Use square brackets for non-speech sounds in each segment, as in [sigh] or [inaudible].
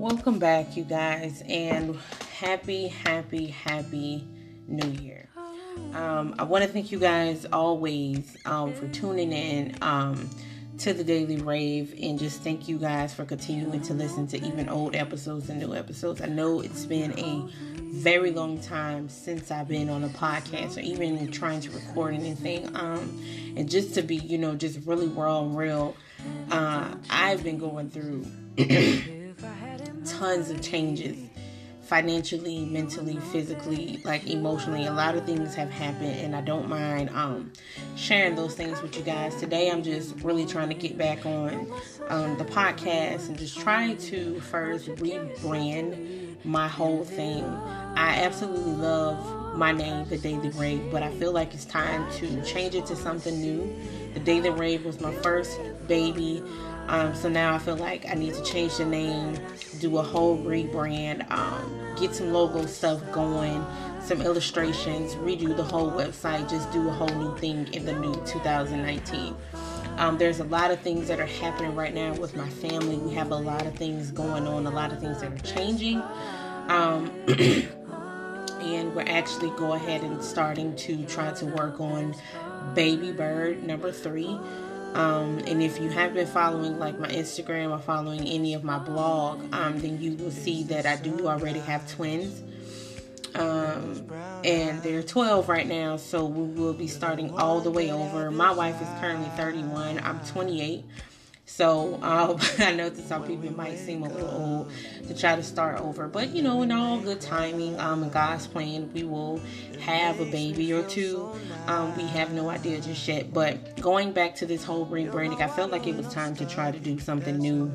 Welcome back, you guys, and happy, happy, happy New Year. Um, I want to thank you guys always um, for tuning in um, to the Daily Rave, and just thank you guys for continuing to listen to even old episodes and new episodes. I know it's been a very long time since I've been on a podcast or even trying to record anything. Um, and just to be, you know, just really raw and real, uh, I've been going through. [clears throat] tons of changes financially, mentally, physically, like emotionally. A lot of things have happened, and I don't mind um, sharing those things with you guys. Today, I'm just really trying to get back on um, the podcast and just trying to first rebrand my whole thing. I absolutely love my name, The Daily Rave, but I feel like it's time to change it to something new. The Daily Rave was my first baby. Um, so now I feel like I need to change the name, do a whole rebrand, um, get some logo stuff going, some illustrations, redo the whole website, just do a whole new thing in the new 2019. Um, there's a lot of things that are happening right now with my family. We have a lot of things going on, a lot of things that are changing. Um, [clears throat] and we're actually go ahead and starting to try to work on baby bird number three um, and if you have been following like my Instagram or following any of my blog, um, then you will see that I do already have twins. Um, and they're 12 right now, so we will be starting all the way over. My wife is currently 31, I'm 28. So um, [laughs] I know to some people it might seem a little old to try to start over, but you know, in all good timing, um, God's plan, we will have a baby or two. Um, we have no idea just yet. But going back to this whole rebranding, I felt like it was time to try to do something new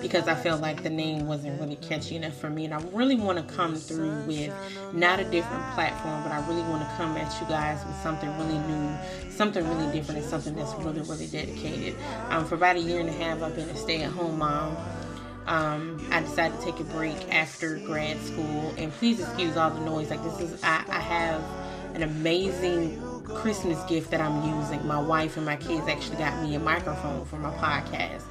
because I felt like the name wasn't really catchy enough for me. And I really want to come through with not a different platform, but I really want to come at you guys with something really new, something really different, and something that's really, really dedicated. Um, for about a year and a half, I've been a stay at home mom. Um, I decided to take a break after grad school, and please excuse all the noise. Like this is, I, I have an amazing Christmas gift that I'm using. My wife and my kids actually got me a microphone for my podcast.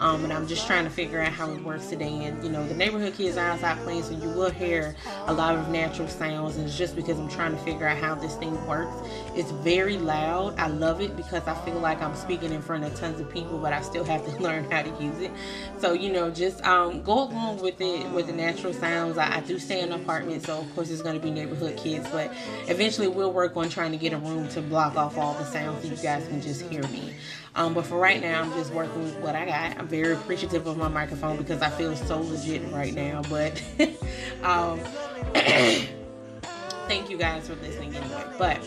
Um, and I'm just trying to figure out how it works today. And you know, the neighborhood kids are outside playing, so you will hear a lot of natural sounds. And it's just because I'm trying to figure out how this thing works. It's very loud. I love it because I feel like I'm speaking in front of tons of people, but I still have to [laughs] learn how to use it. So you know, just um, go along with it with the natural sounds. I, I do stay in an apartment, so of course it's going to be neighborhood kids. But eventually, we'll work on trying to get a room to block off all the sounds so you guys can just hear me. Um, but for right now, I'm just working with what I got. I'm very appreciative of my microphone because I feel so legit right now. But [laughs] um, [clears throat] thank you guys for listening anyway. But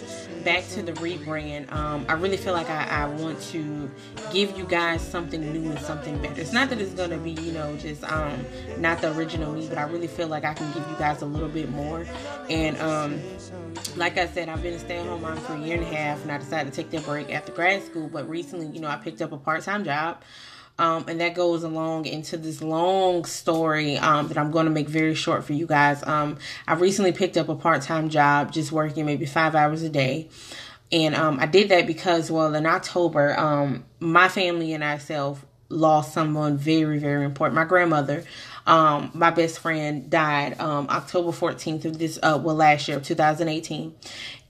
back to the rebrand, um, I really feel like I, I, want to give you guys something new and something better. It's not that it's gonna be, you know, just um, not the original me, but I really feel like I can give you guys a little bit more. And um, like I said, I've been a stay-at-home mom for a year and a half, and I decided to take that break after grad school. But recently, you know, I picked up a part-time job. Um, and that goes along into this long story um, that I'm going to make very short for you guys. Um, I recently picked up a part time job, just working maybe five hours a day. And um, I did that because, well, in October, um, my family and myself lost someone very, very important. My grandmother, um, my best friend, died October 14th of this, uh, well, last year, 2018.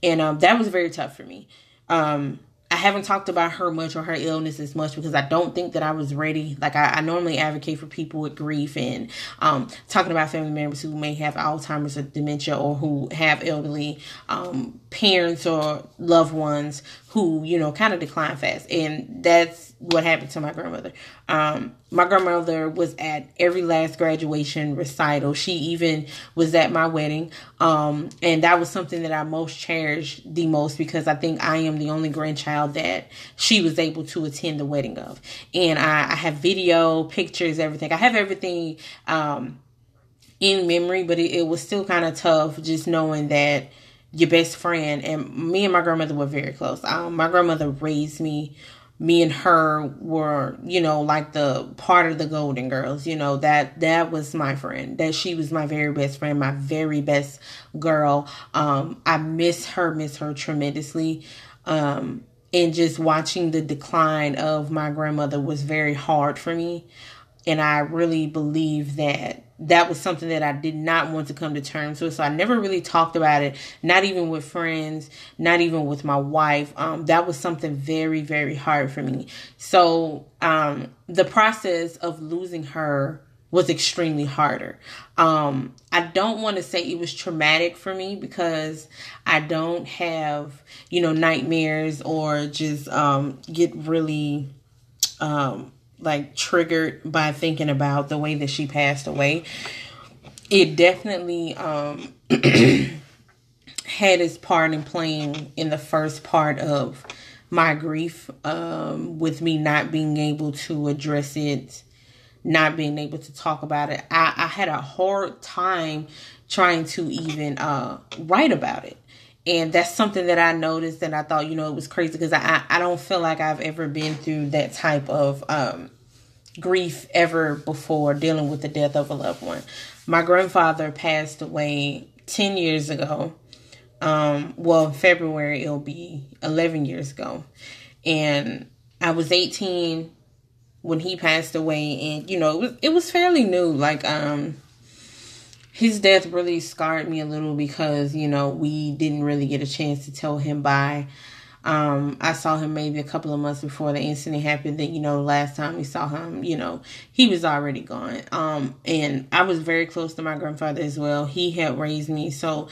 And that was very tough for me. Um, I haven't talked about her much or her illness as much because I don't think that I was ready. Like I, I normally advocate for people with grief and um, talking about family members who may have Alzheimer's or dementia or who have elderly um, parents or loved ones who you know kind of decline fast, and that's what happened to my grandmother. Um, my grandmother was at every last graduation recital. She even was at my wedding. Um, and that was something that I most cherished the most because I think I am the only grandchild that she was able to attend the wedding of. And I, I have video, pictures, everything. I have everything um, in memory, but it, it was still kind of tough just knowing that your best friend and me and my grandmother were very close. Um, my grandmother raised me. Me and her were you know like the part of the golden girls you know that that was my friend that she was my very best friend my very best girl. Um i miss her miss her tremendously. Um and just watching the decline of my grandmother was very hard for me. And I really believe that that was something that I did not want to come to terms with. So I never really talked about it, not even with friends, not even with my wife. Um, that was something very, very hard for me. So um, the process of losing her was extremely harder. Um, I don't want to say it was traumatic for me because I don't have, you know, nightmares or just um, get really um, like triggered by thinking about the way that she passed away. It definitely um, [clears throat] had its part in playing in the first part of my grief um, with me not being able to address it not being able to talk about it. I, I had a hard time trying to even uh, write about it. And that's something that I noticed and I thought, you know, it was crazy because I, I don't feel like I've ever been through that type of um, grief ever before dealing with the death of a loved one. My grandfather passed away 10 years ago. Um, well, February, it'll be 11 years ago. And I was 18 when he passed away and you know it was it was fairly new like um his death really scarred me a little because you know we didn't really get a chance to tell him bye um, I saw him maybe a couple of months before the incident happened. That you know, last time we saw him, you know, he was already gone. Um, and I was very close to my grandfather as well. He had raised me, so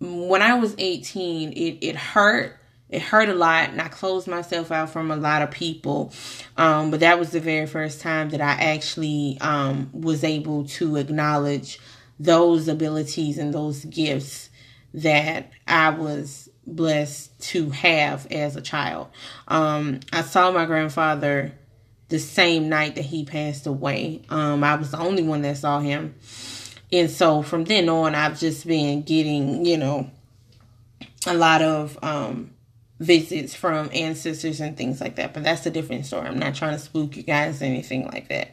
when I was 18, it it hurt it hurt a lot and I closed myself out from a lot of people. Um, but that was the very first time that I actually um, was able to acknowledge those abilities and those gifts that I was blessed to have as a child. Um, I saw my grandfather the same night that he passed away. Um, I was the only one that saw him. And so from then on, I've just been getting, you know, a lot of um, visits from ancestors and things like that. But that's a different story. I'm not trying to spook you guys or anything like that.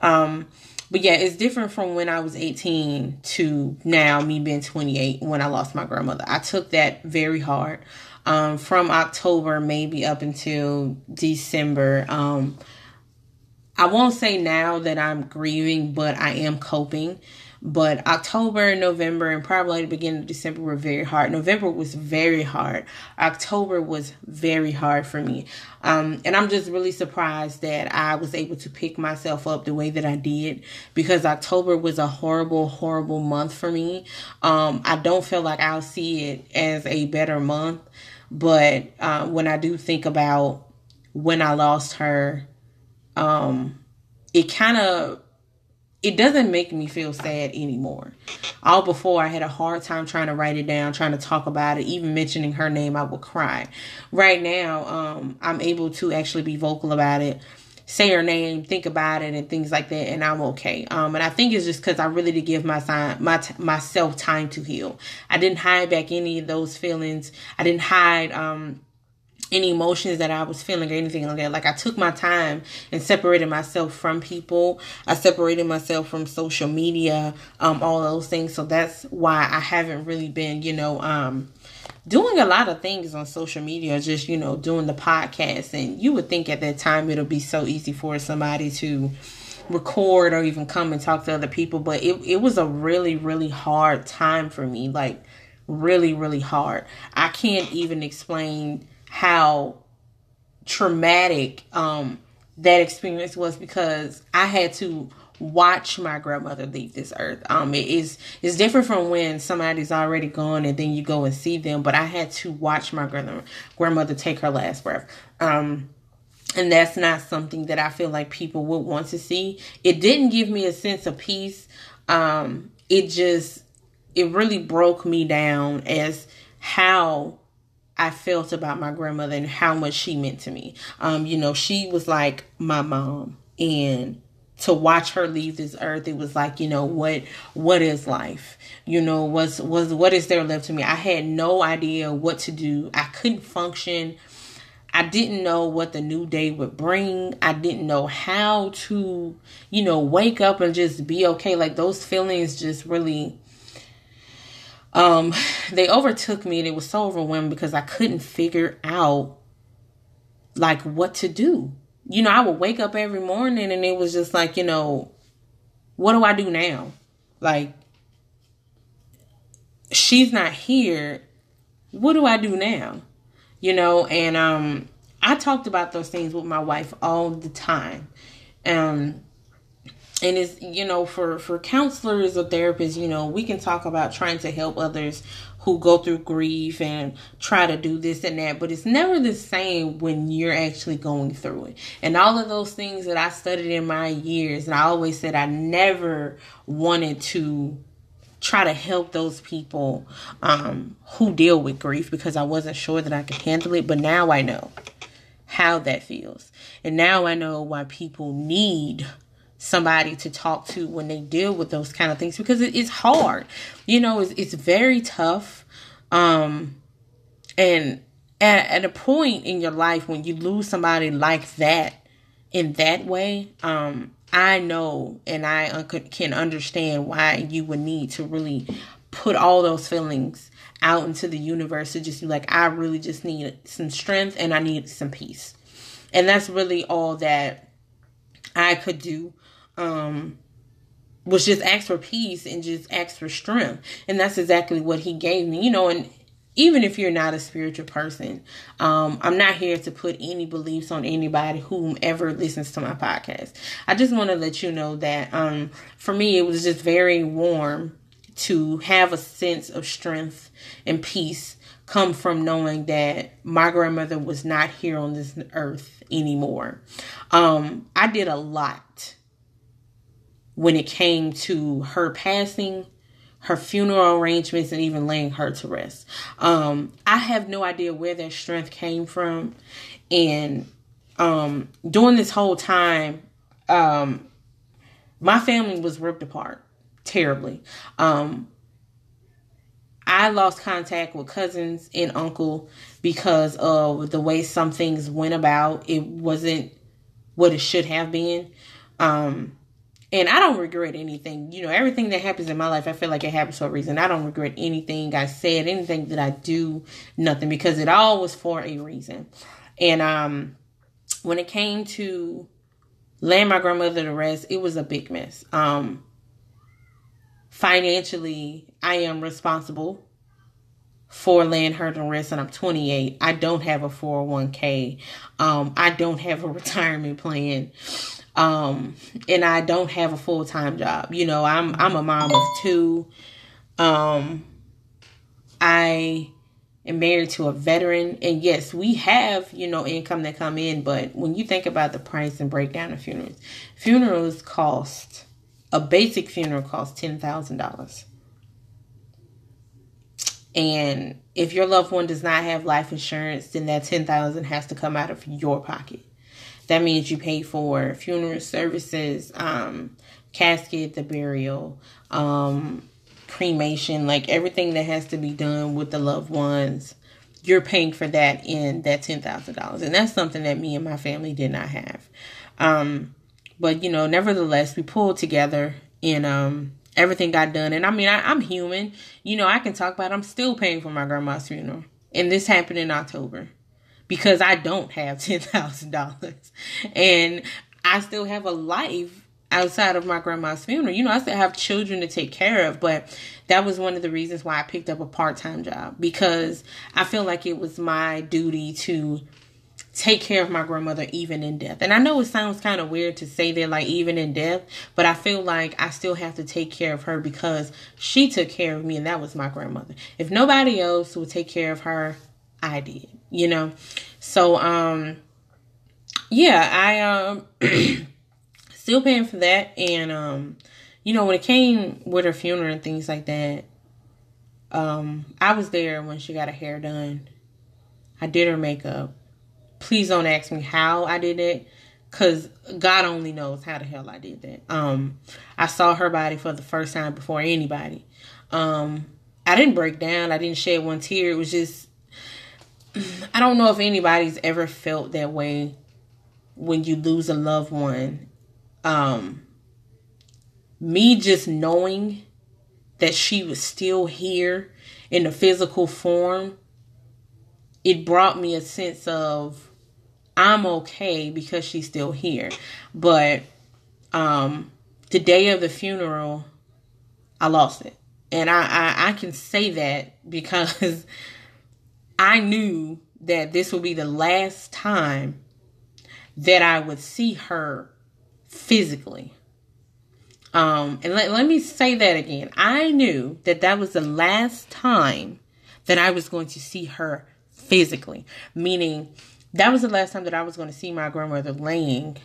Um, but yeah, it's different from when I was 18 to now me being 28 when I lost my grandmother. I took that very hard. Um, from October maybe up until December. Um, I won't say now that I'm grieving, but I am coping. But October, November, and probably the beginning of December were very hard. November was very hard. October was very hard for me. Um, and I'm just really surprised that I was able to pick myself up the way that I did because October was a horrible, horrible month for me. Um, I don't feel like I'll see it as a better month. But uh, when I do think about when I lost her, um, it kind of it doesn't make me feel sad anymore. All before I had a hard time trying to write it down, trying to talk about it, even mentioning her name, I would cry. Right now, um, I'm able to actually be vocal about it, say her name, think about it, and things like that, and I'm okay. Um, and I think it's just because I really did give my time, my myself time to heal. I didn't hide back any of those feelings. I didn't hide. Um, any emotions that I was feeling or anything like that. Like I took my time and separated myself from people. I separated myself from social media, um, all those things. So that's why I haven't really been, you know, um, doing a lot of things on social media, just, you know, doing the podcast. And you would think at that time it'll be so easy for somebody to record or even come and talk to other people. But it, it was a really, really hard time for me. Like really, really hard. I can't even explain how traumatic um, that experience was because I had to watch my grandmother leave this earth. Um, it is it's different from when somebody's already gone and then you go and see them. But I had to watch my grandmother grandmother take her last breath. Um, and that's not something that I feel like people would want to see. It didn't give me a sense of peace. Um, it just it really broke me down as how I felt about my grandmother and how much she meant to me. Um, you know, she was like my mom. And to watch her leave this earth it was like you know what what is life? You know was was what is there left to me? I had no idea what to do. I couldn't function. I didn't know what the new day would bring. I didn't know how to you know wake up and just be okay. Like those feelings just really um, they overtook me and it was so overwhelming because I couldn't figure out like what to do. you know, I would wake up every morning and it was just like, you know, what do I do now? Like, she's not here. What do I do now? You know, and um, I talked about those things with my wife all the time. Um, and it's you know for for counselors or therapists you know we can talk about trying to help others who go through grief and try to do this and that but it's never the same when you're actually going through it. And all of those things that i studied in my years and i always said i never wanted to try to help those people um, who deal with grief because i wasn't sure that i could handle it but now i know how that feels. And now i know why people need somebody to talk to when they deal with those kind of things because it, it's hard. You know, it's, it's very tough. Um, and at, at a point in your life when you lose somebody like that in that way, um, I know and I un- can understand why you would need to really put all those feelings out into the universe to just be like, I really just need some strength and I need some peace. And that's really all that I could do um, was just ask for peace and just ask for strength. And that's exactly what he gave me, you know, and even if you're not a spiritual person, um, I'm not here to put any beliefs on anybody whomever listens to my podcast. I just want to let you know that um, for me, it was just very warm to have a sense of strength and peace come from knowing that my grandmother was not here on this earth anymore. Um, I did a lot when it came to her passing, her funeral arrangements, and even laying her to rest. Um, I have no idea where that strength came from. And um, during this whole time, um, my family was ripped apart terribly. Um, I lost contact with cousins and uncle because of the way some things went about. It wasn't what it should have been. Um, and I don't regret anything. You know, everything that happens in my life, I feel like it happens for a reason. I don't regret anything I said, anything that I do, nothing, because it all was for a reason. And um, when it came to laying my grandmother to rest, it was a big mess. Um, financially, I am responsible for laying her to rest, and I'm 28. I don't have a 401k. Um, I don't have a [laughs] retirement plan. Um, and I don't have a full time job. You know, I'm I'm a mom of two. Um, I am married to a veteran, and yes, we have you know income that come in. But when you think about the price and breakdown of funerals, funerals cost a basic funeral costs ten thousand dollars. And if your loved one does not have life insurance, then that ten thousand has to come out of your pocket. That means you pay for funeral services, um, casket, the burial, um, cremation, like everything that has to be done with the loved ones. You're paying for that in that ten thousand dollars, and that's something that me and my family did not have. Um, but you know, nevertheless, we pulled together and um, everything got done. And I mean, I, I'm human, you know. I can talk about. It. I'm still paying for my grandma's funeral, and this happened in October because I don't have [laughs] $10,000 and I still have a life outside of my grandma's funeral. You know, I still have children to take care of, but that was one of the reasons why I picked up a part-time job because I feel like it was my duty to take care of my grandmother even in death. And I know it sounds kind of weird to say that like even in death, but I feel like I still have to take care of her because she took care of me and that was my grandmother. If nobody else would take care of her, I did you know. So um yeah, I um [clears throat] still paying for that and um you know when it came with her funeral and things like that um I was there when she got her hair done. I did her makeup. Please don't ask me how I did it cuz God only knows how the hell I did that. Um I saw her body for the first time before anybody. Um I didn't break down. I didn't shed one tear. It was just I don't know if anybody's ever felt that way when you lose a loved one. Um, me just knowing that she was still here in the physical form, it brought me a sense of I'm okay because she's still here. But um the day of the funeral, I lost it. And I, I, I can say that because [laughs] I knew that this would be the last time that I would see her physically. Um, and let, let me say that again. I knew that that was the last time that I was going to see her physically, meaning that was the last time that I was going to see my grandmother laying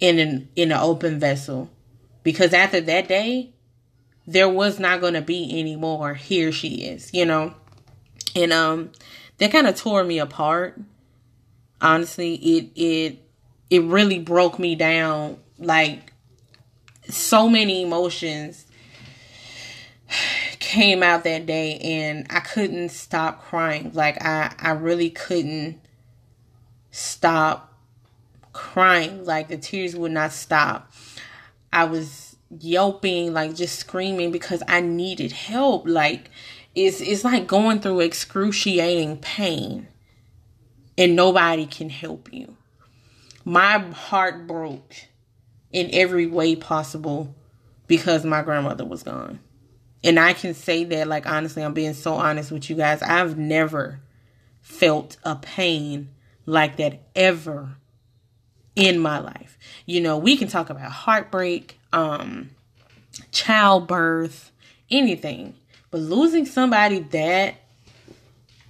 in an in an open vessel, because after that day, there was not going to be any more. Here she is, you know, and um, that kind of tore me apart. Honestly, it it it really broke me down. Like so many emotions came out that day and I couldn't stop crying. Like I I really couldn't stop crying. Like the tears would not stop. I was yelping, like just screaming because I needed help. Like it's it's like going through excruciating pain and nobody can help you. My heart broke in every way possible because my grandmother was gone. And I can say that, like, honestly, I'm being so honest with you guys. I've never felt a pain like that ever in my life. You know, we can talk about heartbreak, um, childbirth, anything. But losing somebody that,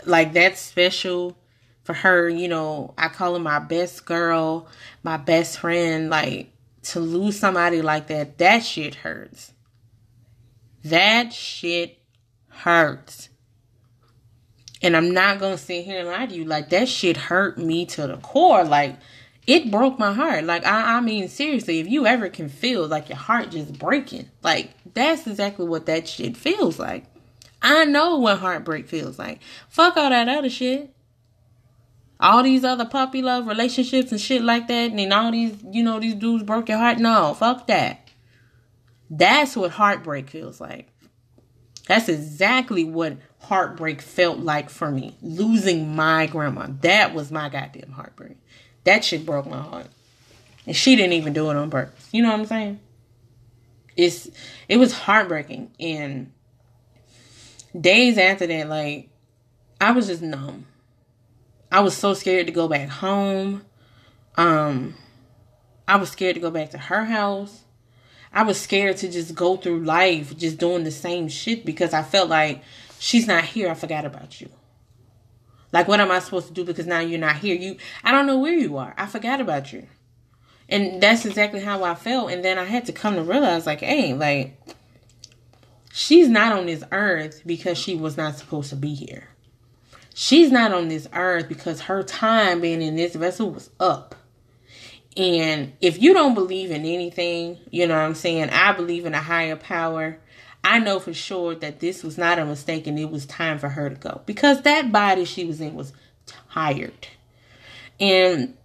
like, that special for her, you know, I call her my best girl, my best friend, like, to lose somebody like that, that shit hurts. That shit hurts. And I'm not gonna sit here and lie to you. Like that shit hurt me to the core. Like it broke my heart. Like I, I mean seriously, if you ever can feel like your heart just breaking, like that's exactly what that shit feels like. I know what heartbreak feels like. Fuck all that other shit all these other puppy love relationships and shit like that, and then all these, you know, these dudes broke your heart. No, fuck that. That's what heartbreak feels like. That's exactly what heartbreak felt like for me. Losing my grandma. That was my goddamn heartbreak. That shit broke my heart. And she didn't even do it on purpose. You know what I'm saying? It's it was heartbreaking. And days after that, like I was just numb. I was so scared to go back home. Um, I was scared to go back to her house. I was scared to just go through life just doing the same shit because I felt like she's not here. I forgot about you. Like, what am I supposed to do because now you're not here? You, I don't know where you are. I forgot about you. And that's exactly how I felt. And then I had to come to realize, like, hey, like, she's not on this earth because she was not supposed to be here. She's not on this earth because her time being in this vessel was up. And if you don't believe in anything, you know what I'm saying? I believe in a higher power. I know for sure that this was not a mistake and it was time for her to go because that body she was in was tired. And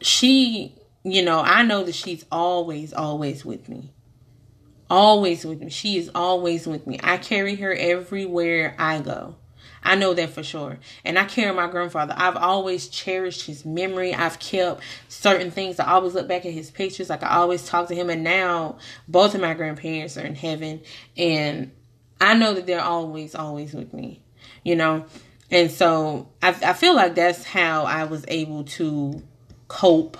she, you know, I know that she's always, always with me. Always with me. She is always with me. I carry her everywhere I go. I know that for sure. And I carry my grandfather. I've always cherished his memory. I've kept certain things. I always look back at his pictures. Like I always talk to him. And now both of my grandparents are in heaven. And I know that they're always, always with me, you know? And so I, I feel like that's how I was able to cope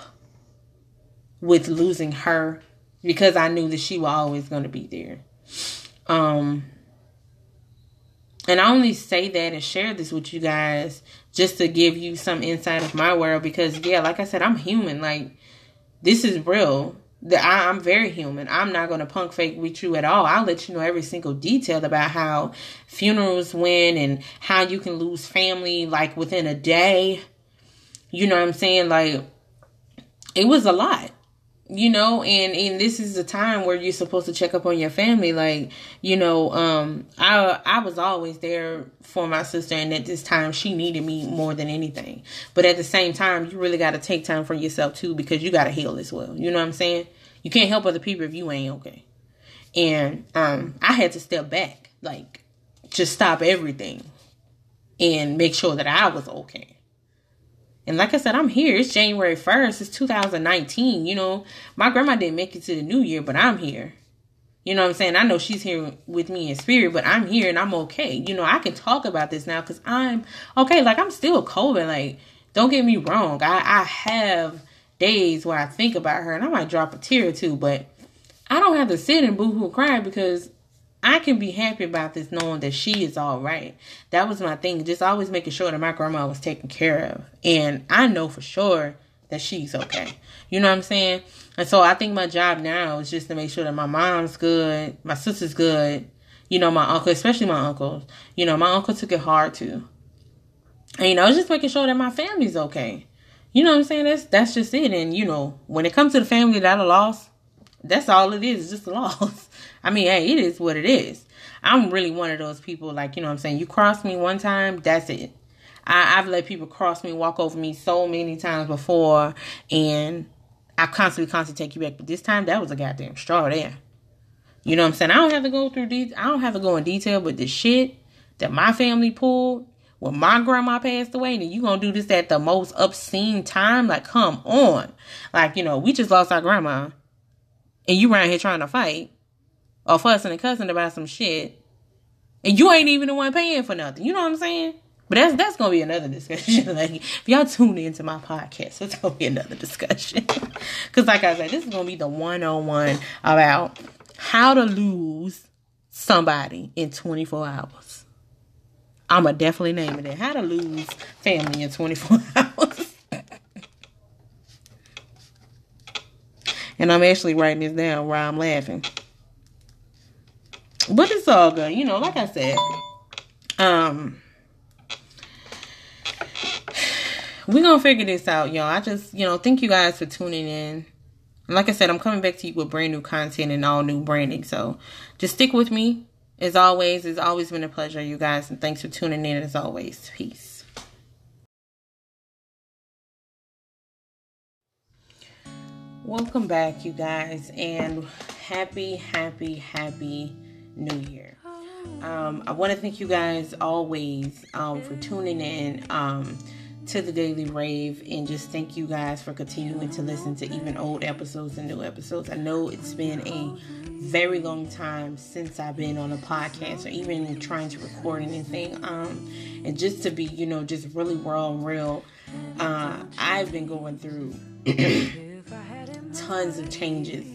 with losing her because I knew that she was always going to be there. Um, and I only say that and share this with you guys just to give you some insight of my world because, yeah, like I said, I'm human. Like, this is real. I, I'm very human. I'm not going to punk fake with you at all. I'll let you know every single detail about how funerals went and how you can lose family like within a day. You know what I'm saying? Like, it was a lot you know and and this is a time where you're supposed to check up on your family. Like you know um i i was always there for my sister and at this time she needed me more than anything. But at the same time you really got to take time for yourself too because you got to heal as well. You know what i'm saying? You can't help other people if you ain't okay. And um i had to step back like just stop everything and make sure that i was okay And like I said, I'm here. It's January 1st. It's 2019. You know, my grandma didn't make it to the new year, but I'm here. You know what I'm saying? I know she's here with me in spirit, but I'm here and I'm okay. You know, I can talk about this now because I'm okay. Like, I'm still coping. Like, don't get me wrong. I, I have days where I think about her and I might drop a tear or two, but I don't have to sit and boo hoo cry because I can be happy about this knowing that she is all right. That was my thing. Just always making sure that my grandma was taken care of. And I know for sure that she's okay. You know what I'm saying? And so I think my job now is just to make sure that my mom's good, my sister's good, you know, my uncle, especially my uncle. You know, my uncle took it hard too. And you know, just making sure that my family's okay. You know what I'm saying? That's that's just it. And you know, when it comes to the family that I lost, that's all it is. it is, just a loss. [laughs] I mean, hey, it is what it is. I'm really one of those people, like, you know what I'm saying? You cross me one time, that's it. I, I've let people cross me, walk over me so many times before, and I constantly, constantly take you back. But this time, that was a goddamn straw there. You know what I'm saying? I don't have to go through these. I don't have to go in detail, but the shit that my family pulled when my grandma passed away, and you gonna do this at the most obscene time? Like, come on. Like, you know, we just lost our grandma, and you around here trying to fight or fussing and cussing about some shit, and you ain't even the one paying for nothing. You know what I'm saying? But that's that's gonna be another discussion. [laughs] like if y'all tune into my podcast, it's gonna be another discussion. [laughs] Cause like I said, this is gonna be the one on one about how to lose somebody in 24 hours. I'ma definitely name it that. How to lose family in 24 [laughs] hours. and I'm actually writing this down while I'm laughing. But it's all good. You know, like I said, um we're gonna figure this out, y'all. I just, you know, thank you guys for tuning in. And like I said, I'm coming back to you with brand new content and all new branding. So just stick with me. As always, it's always been a pleasure, you guys, and thanks for tuning in as always. Peace. Welcome back, you guys, and happy, happy, happy New Year. Um, I want to thank you guys always um, for tuning in. Um, to the Daily Rave and just thank you guys for continuing to listen to even old episodes and new episodes. I know it's been a very long time since I've been on a podcast or even trying to record anything. Um, and just to be, you know, just really raw and real, uh, I've been going through [clears throat] tons of changes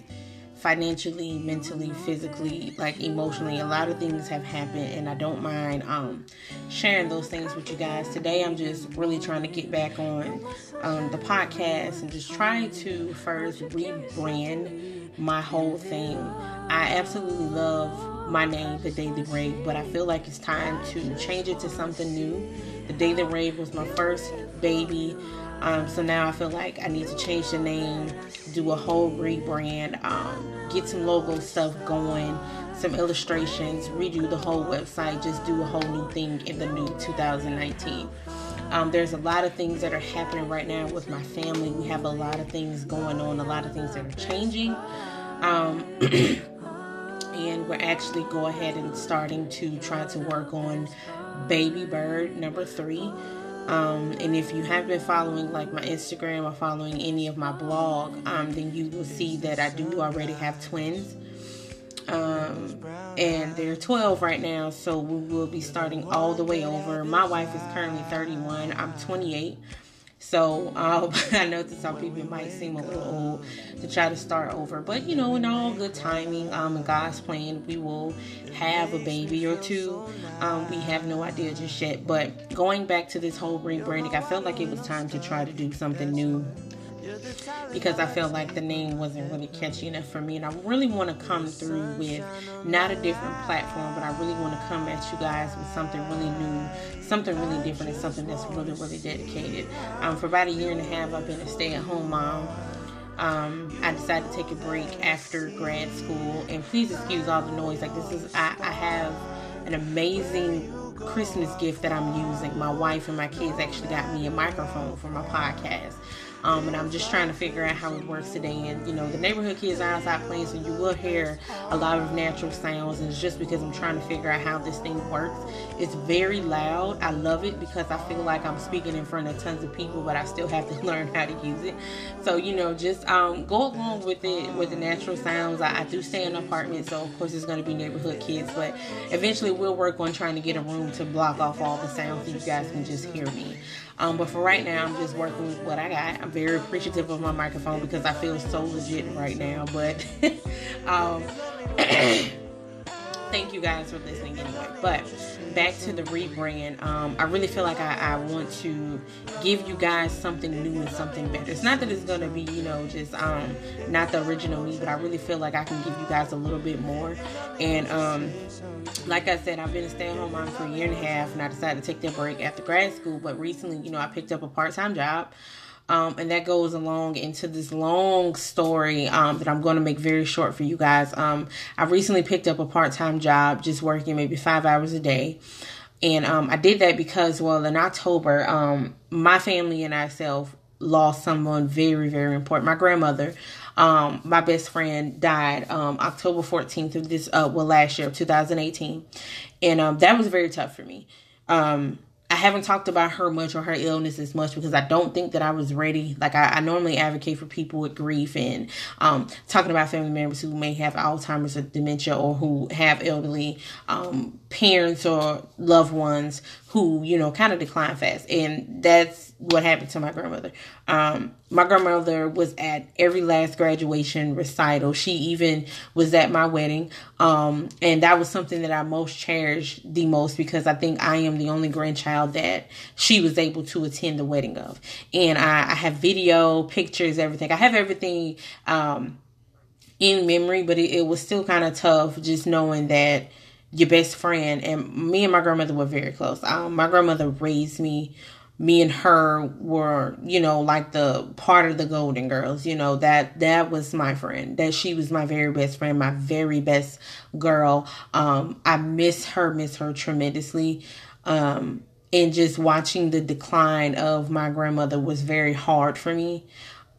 financially, mentally, physically, like emotionally. A lot of things have happened, and I don't mind um, sharing those things with you guys. Today, I'm just really trying to get back on um, the podcast and just trying to first rebrand my whole thing. I absolutely love my name, The Daily Rave, but I feel like it's time to change it to something new. The Daily Rave was my first baby. Um, so now I feel like I need to change the name, do a whole rebrand, um, get some logo stuff going, some illustrations, redo the whole website, just do a whole new thing in the new 2019. Um, there's a lot of things that are happening right now with my family. We have a lot of things going on, a lot of things that are changing. Um, [clears throat] and we're actually go ahead and starting to try to work on baby bird number three um, and if you have been following like my Instagram or following any of my blog, um, then you will see that I do already have twins. Um, and they're 12 right now, so we will be starting all the way over. My wife is currently 31, I'm 28. So um, [laughs] I know to some people it might seem a little old to try to start over, but you know, in all good timing, um, God's plan, we will have a baby or two. Um, we have no idea just yet. But going back to this whole rebranding, I felt like it was time to try to do something new because I felt like the name wasn't really catchy enough for me. And I really want to come through with not a different platform, but I really want to come at you guys with something really new, something really different, and something that's really, really dedicated. Um, for about a year and a half, I've been a stay at home mom. Um, I decided to take a break after grad school, and please excuse all the noise. Like this is, I, I have an amazing Christmas gift that I'm using. My wife and my kids actually got me a microphone for my podcast. Um, and I'm just trying to figure out how it works today. And you know, the neighborhood kids are outside playing, so you will hear a lot of natural sounds. And it's just because I'm trying to figure out how this thing works. It's very loud. I love it because I feel like I'm speaking in front of tons of people, but I still have to [laughs] learn how to use it. So you know, just um, go along with it with the natural sounds. I, I do stay in an apartment, so of course it's going to be neighborhood kids, but eventually we'll work on trying to get a room to block off all the sounds so you guys can just hear me. Um, but for right now, I'm just working with what I got. I'm very appreciative of my microphone because I feel so legit right now. But [laughs] um, [coughs] thank you guys for listening anyway. But back to the rebrand, um, I really feel like I, I, want to give you guys something new and something better. It's not that it's gonna be, you know, just um, not the original me, but I really feel like I can give you guys a little bit more. And um, like I said, I've been a stay-at-home mom for a year and a half, and I decided to take that break after grad school. But recently, you know, I picked up a part-time job. Um, and that goes along into this long story um, that I'm going to make very short for you guys. Um, I recently picked up a part time job, just working maybe five hours a day. And um, I did that because, well, in October, um, my family and I self lost someone very, very important. My grandmother, um, my best friend, died um, October 14th of this, uh, well, last year, 2018. And um, that was very tough for me. Um, I haven't talked about her much or her illness as much because I don't think that I was ready. Like I, I normally advocate for people with grief and um, talking about family members who may have Alzheimer's or dementia or who have elderly um, parents or loved ones who you know kind of decline fast, and that's what happened to my grandmother. Um, my grandmother was at every last graduation recital. She even was at my wedding. Um, and that was something that I most cherished the most because I think I am the only grandchild that she was able to attend the wedding of. And I, I have video, pictures, everything. I have everything um, in memory, but it, it was still kind of tough just knowing that your best friend and me and my grandmother were very close. Um, my grandmother raised me me and her were you know like the part of the golden girls you know that that was my friend that she was my very best friend my very best girl. Um i miss her miss her tremendously. Um and just watching the decline of my grandmother was very hard for me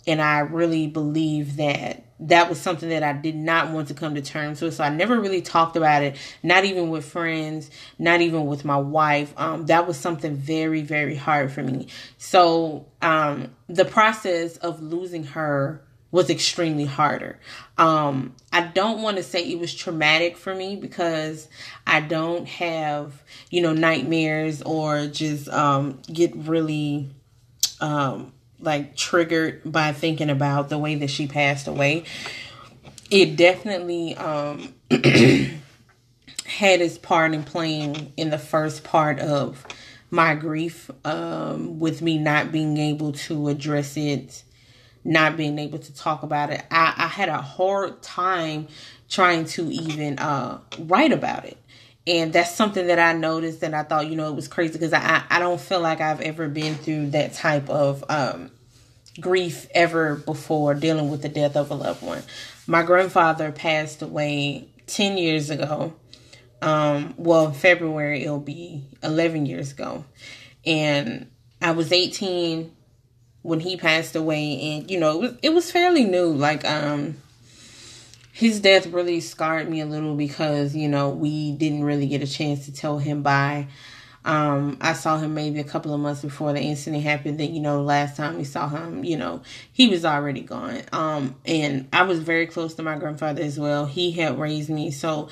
and i really believe that that was something that I did not want to come to terms with. So I never really talked about it, not even with friends, not even with my wife. Um, that was something very, very hard for me. So um, the process of losing her was extremely harder. Um, I don't want to say it was traumatic for me because I don't have, you know, nightmares or just um, get really um, like triggered by thinking about the way that she passed away. It definitely um [clears throat] had its part in playing in the first part of my grief um with me not being able to address it not being able to talk about it i, I had a hard time trying to even uh write about it and that's something that I noticed and I thought, you know, it was crazy because I, I don't feel like I've ever been through that type of um, grief ever before dealing with the death of a loved one. My grandfather passed away 10 years ago. Um, well, February it'll be 11 years ago. And I was 18 when he passed away and you know, it was it was fairly new like um his death really scarred me a little because you know we didn't really get a chance to tell him bye um, I saw him maybe a couple of months before the incident happened. That you know, last time we saw him, you know, he was already gone. Um, and I was very close to my grandfather as well. He had raised me, so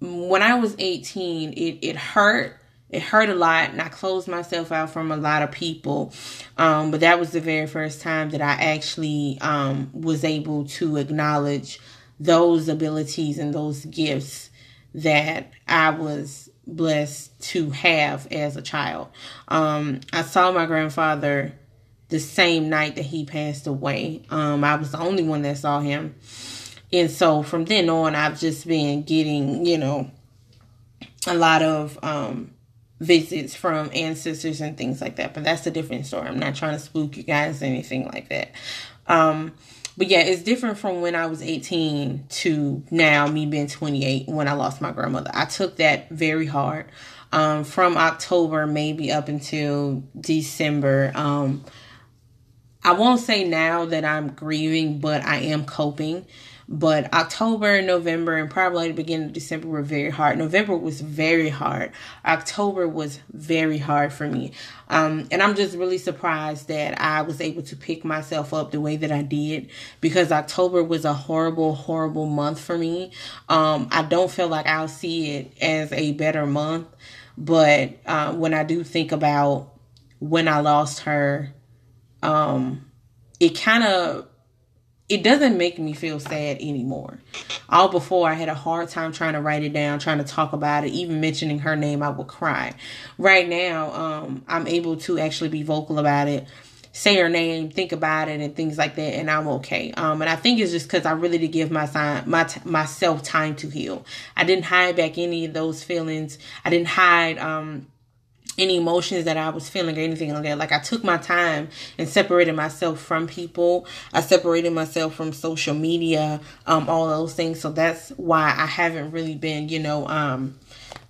when I was 18, it it hurt. It hurt a lot, and I closed myself out from a lot of people. Um, but that was the very first time that I actually um, was able to acknowledge those abilities and those gifts that I was blessed to have as a child. Um, I saw my grandfather the same night that he passed away. Um, I was the only one that saw him. And so from then on, I've just been getting, you know, a lot of um, visits from ancestors and things like that. But that's a different story. I'm not trying to spook you guys or anything like that. Um, but yeah, it's different from when I was 18 to now me being 28 when I lost my grandmother. I took that very hard. Um, from October maybe up until December, um, I won't say now that I'm grieving, but I am coping. But October, November, and probably the beginning of December were very hard. November was very hard. October was very hard for me. Um, and I'm just really surprised that I was able to pick myself up the way that I did because October was a horrible, horrible month for me. Um, I don't feel like I'll see it as a better month. But uh, when I do think about when I lost her, um, it kind of it doesn't make me feel sad anymore. All before I had a hard time trying to write it down, trying to talk about it, even mentioning her name, I would cry. Right now, um, I'm able to actually be vocal about it, say her name, think about it, and things like that, and I'm okay. Um, and I think it's just because I really did give my time, my t- myself time to heal. I didn't hide back any of those feelings. I didn't hide. Um, any emotions that I was feeling or anything like that. Like I took my time and separated myself from people. I separated myself from social media, um, all those things. So that's why I haven't really been, you know, um,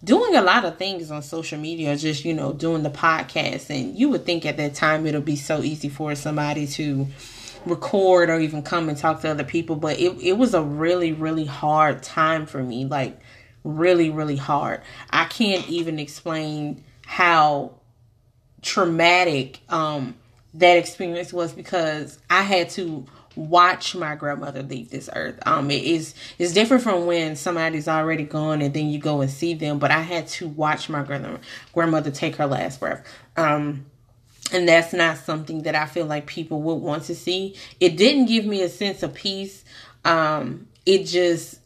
doing a lot of things on social media, just, you know, doing the podcast. And you would think at that time it'll be so easy for somebody to record or even come and talk to other people. But it, it was a really, really hard time for me. Like really, really hard. I can't even explain how traumatic um, that experience was because I had to watch my grandmother leave this earth. Um, it is it's different from when somebody's already gone and then you go and see them. But I had to watch my grandmother grandmother take her last breath. Um, and that's not something that I feel like people would want to see. It didn't give me a sense of peace. Um, it just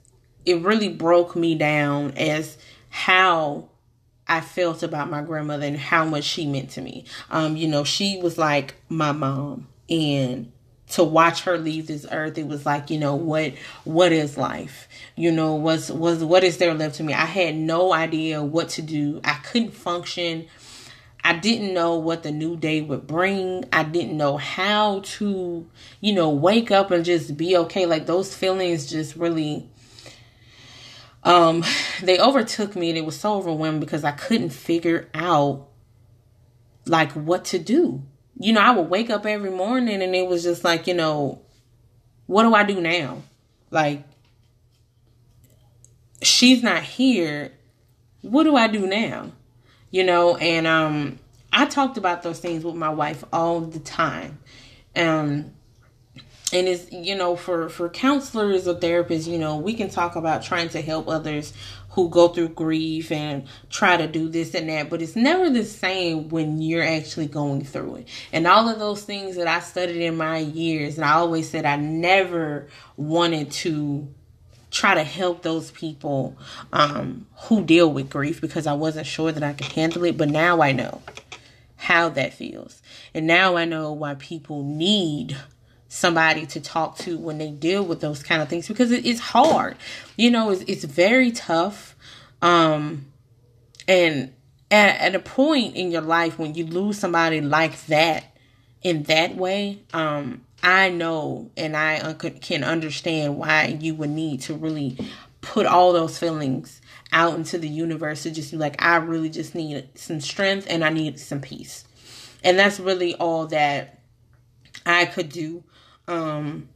it really broke me down as how I felt about my grandmother and how much she meant to me. Um, you know, she was like my mom. And to watch her leave this earth it was like you know what what is life? You know was was what is there left to me? I had no idea what to do. I couldn't function. I didn't know what the new day would bring. I didn't know how to you know wake up and just be okay. Like those feelings just really um, they overtook me and it was so overwhelming because I couldn't figure out like what to do. You know, I would wake up every morning and it was just like, you know, what do I do now? Like, she's not here. What do I do now? You know, and um, I talked about those things with my wife all the time. Um, and it's you know for for counselors or therapists you know we can talk about trying to help others who go through grief and try to do this and that but it's never the same when you're actually going through it. And all of those things that i studied in my years and i always said i never wanted to try to help those people um, who deal with grief because i wasn't sure that i could handle it but now i know how that feels. And now i know why people need somebody to talk to when they deal with those kind of things because it, it's hard. You know, it's, it's very tough. Um, and at, at a point in your life when you lose somebody like that in that way, um, I know and I un- can understand why you would need to really put all those feelings out into the universe to just be like, I really just need some strength and I need some peace. And that's really all that I could do um,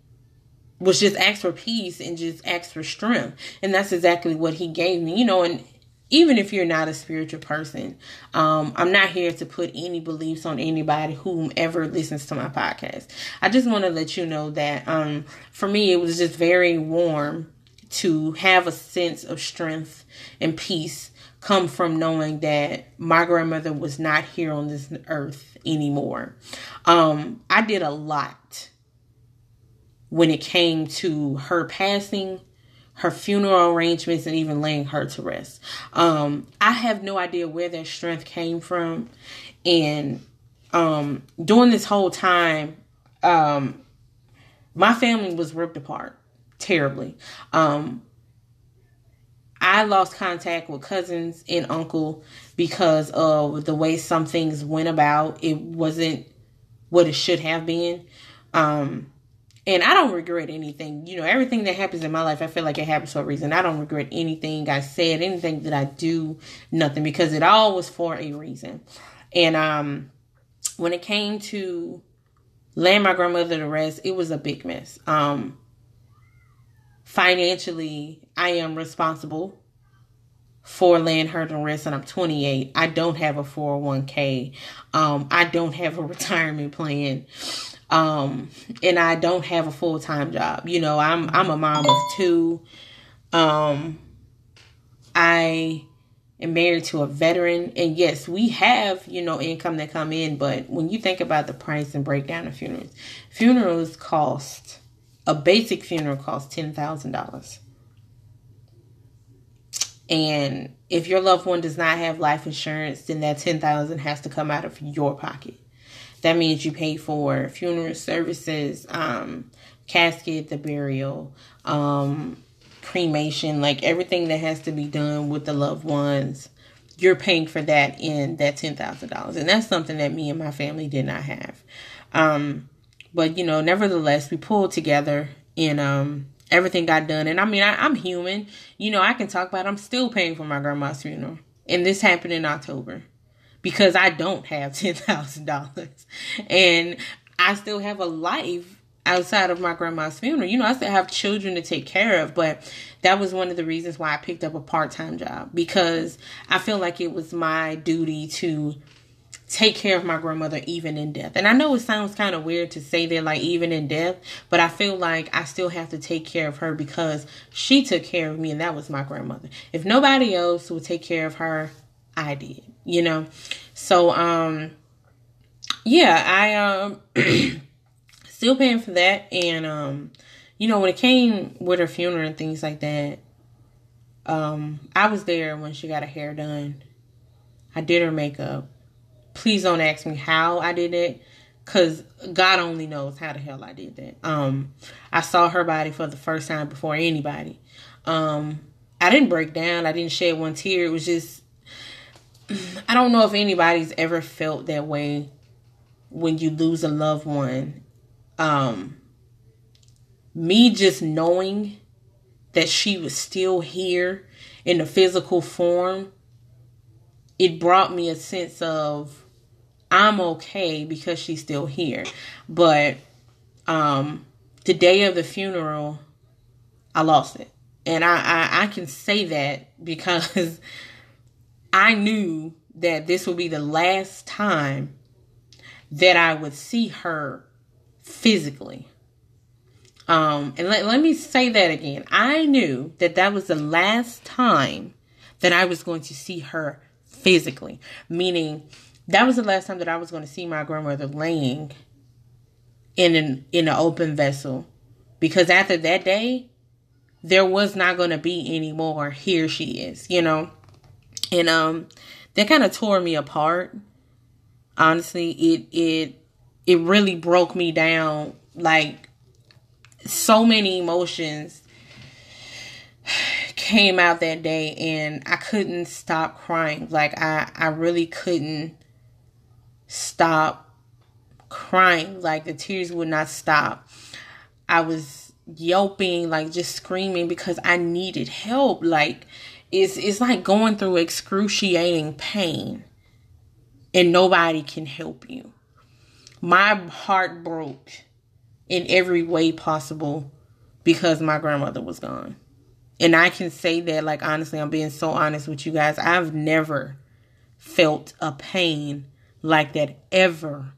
was just ask for peace and just ask for strength. And that's exactly what he gave me, you know, and even if you're not a spiritual person, um, I'm not here to put any beliefs on anybody whomever listens to my podcast. I just want to let you know that um, for me, it was just very warm to have a sense of strength and peace come from knowing that my grandmother was not here on this earth anymore. Um, I did a lot when it came to her passing, her funeral arrangements, and even laying her to rest. Um, I have no idea where that strength came from. And um, during this whole time, um, my family was ripped apart terribly. Um, I lost contact with cousins and uncle because of the way some things went about. It wasn't what it should have been. Um, and I don't regret anything. You know, everything that happens in my life, I feel like it happens for a reason. I don't regret anything I said, anything that I do, nothing, because it all was for a reason. And um, when it came to laying my grandmother to rest, it was a big mess. Um, financially, I am responsible for laying her to rest, and I'm 28. I don't have a 401k. Um, I don't have a [laughs] retirement plan. Um, and I don't have a full time job. You know, I'm I'm a mom of two. Um, I am married to a veteran, and yes, we have you know income that come in. But when you think about the price and breakdown of funerals, funerals cost a basic funeral costs ten thousand dollars. And if your loved one does not have life insurance, then that ten thousand has to come out of your pocket. That means you pay for funeral services, um, casket, the burial, um, cremation, like everything that has to be done with the loved ones. You're paying for that in that ten thousand dollars, and that's something that me and my family did not have. Um, but you know, nevertheless, we pulled together and um, everything got done. And I mean, I, I'm human, you know. I can talk about. It. I'm still paying for my grandma's funeral, and this happened in October because I don't have [laughs] ten thousand dollars, and I still have a life outside of my grandma's funeral. You know, I still have children to take care of, but that was one of the reasons why I picked up a part-time job because I feel like it was my duty to take care of my grandmother even in death. And I know it sounds kind of weird to say that like even in death, but I feel like I still have to take care of her because she took care of me and that was my grandmother. If nobody else would take care of her, I did, you know. So um yeah, I um [clears throat] still paying for that and um you know when it came with her funeral and things like that um I was there when she got her hair done. I did her makeup. Please don't ask me how I did it cuz God only knows how the hell I did that. Um I saw her body for the first time before anybody. Um I didn't break down. I didn't shed one tear. It was just I don't know if anybody's ever felt that way when you lose a loved one. Um, me just knowing that she was still here in the physical form, it brought me a sense of I'm okay because she's still here. But um, the day of the funeral, I lost it. And I, I, I can say that because [laughs] I knew that this would be the last time that I would see her physically. Um, and let, let me say that again. I knew that that was the last time that I was going to see her physically, meaning that was the last time that I was going to see my grandmother laying in an in an open vessel, because after that day, there was not going to be any more. Here she is, you know and um that kind of tore me apart. Honestly it it it really broke me down like so many emotions came out that day and I couldn't stop crying. Like I I really couldn't stop crying. Like the tears would not stop. I was yelping like just screaming because I needed help. Like it's it's like going through excruciating pain and nobody can help you. My heart broke in every way possible because my grandmother was gone. And I can say that like honestly, I'm being so honest with you guys. I've never felt a pain like that ever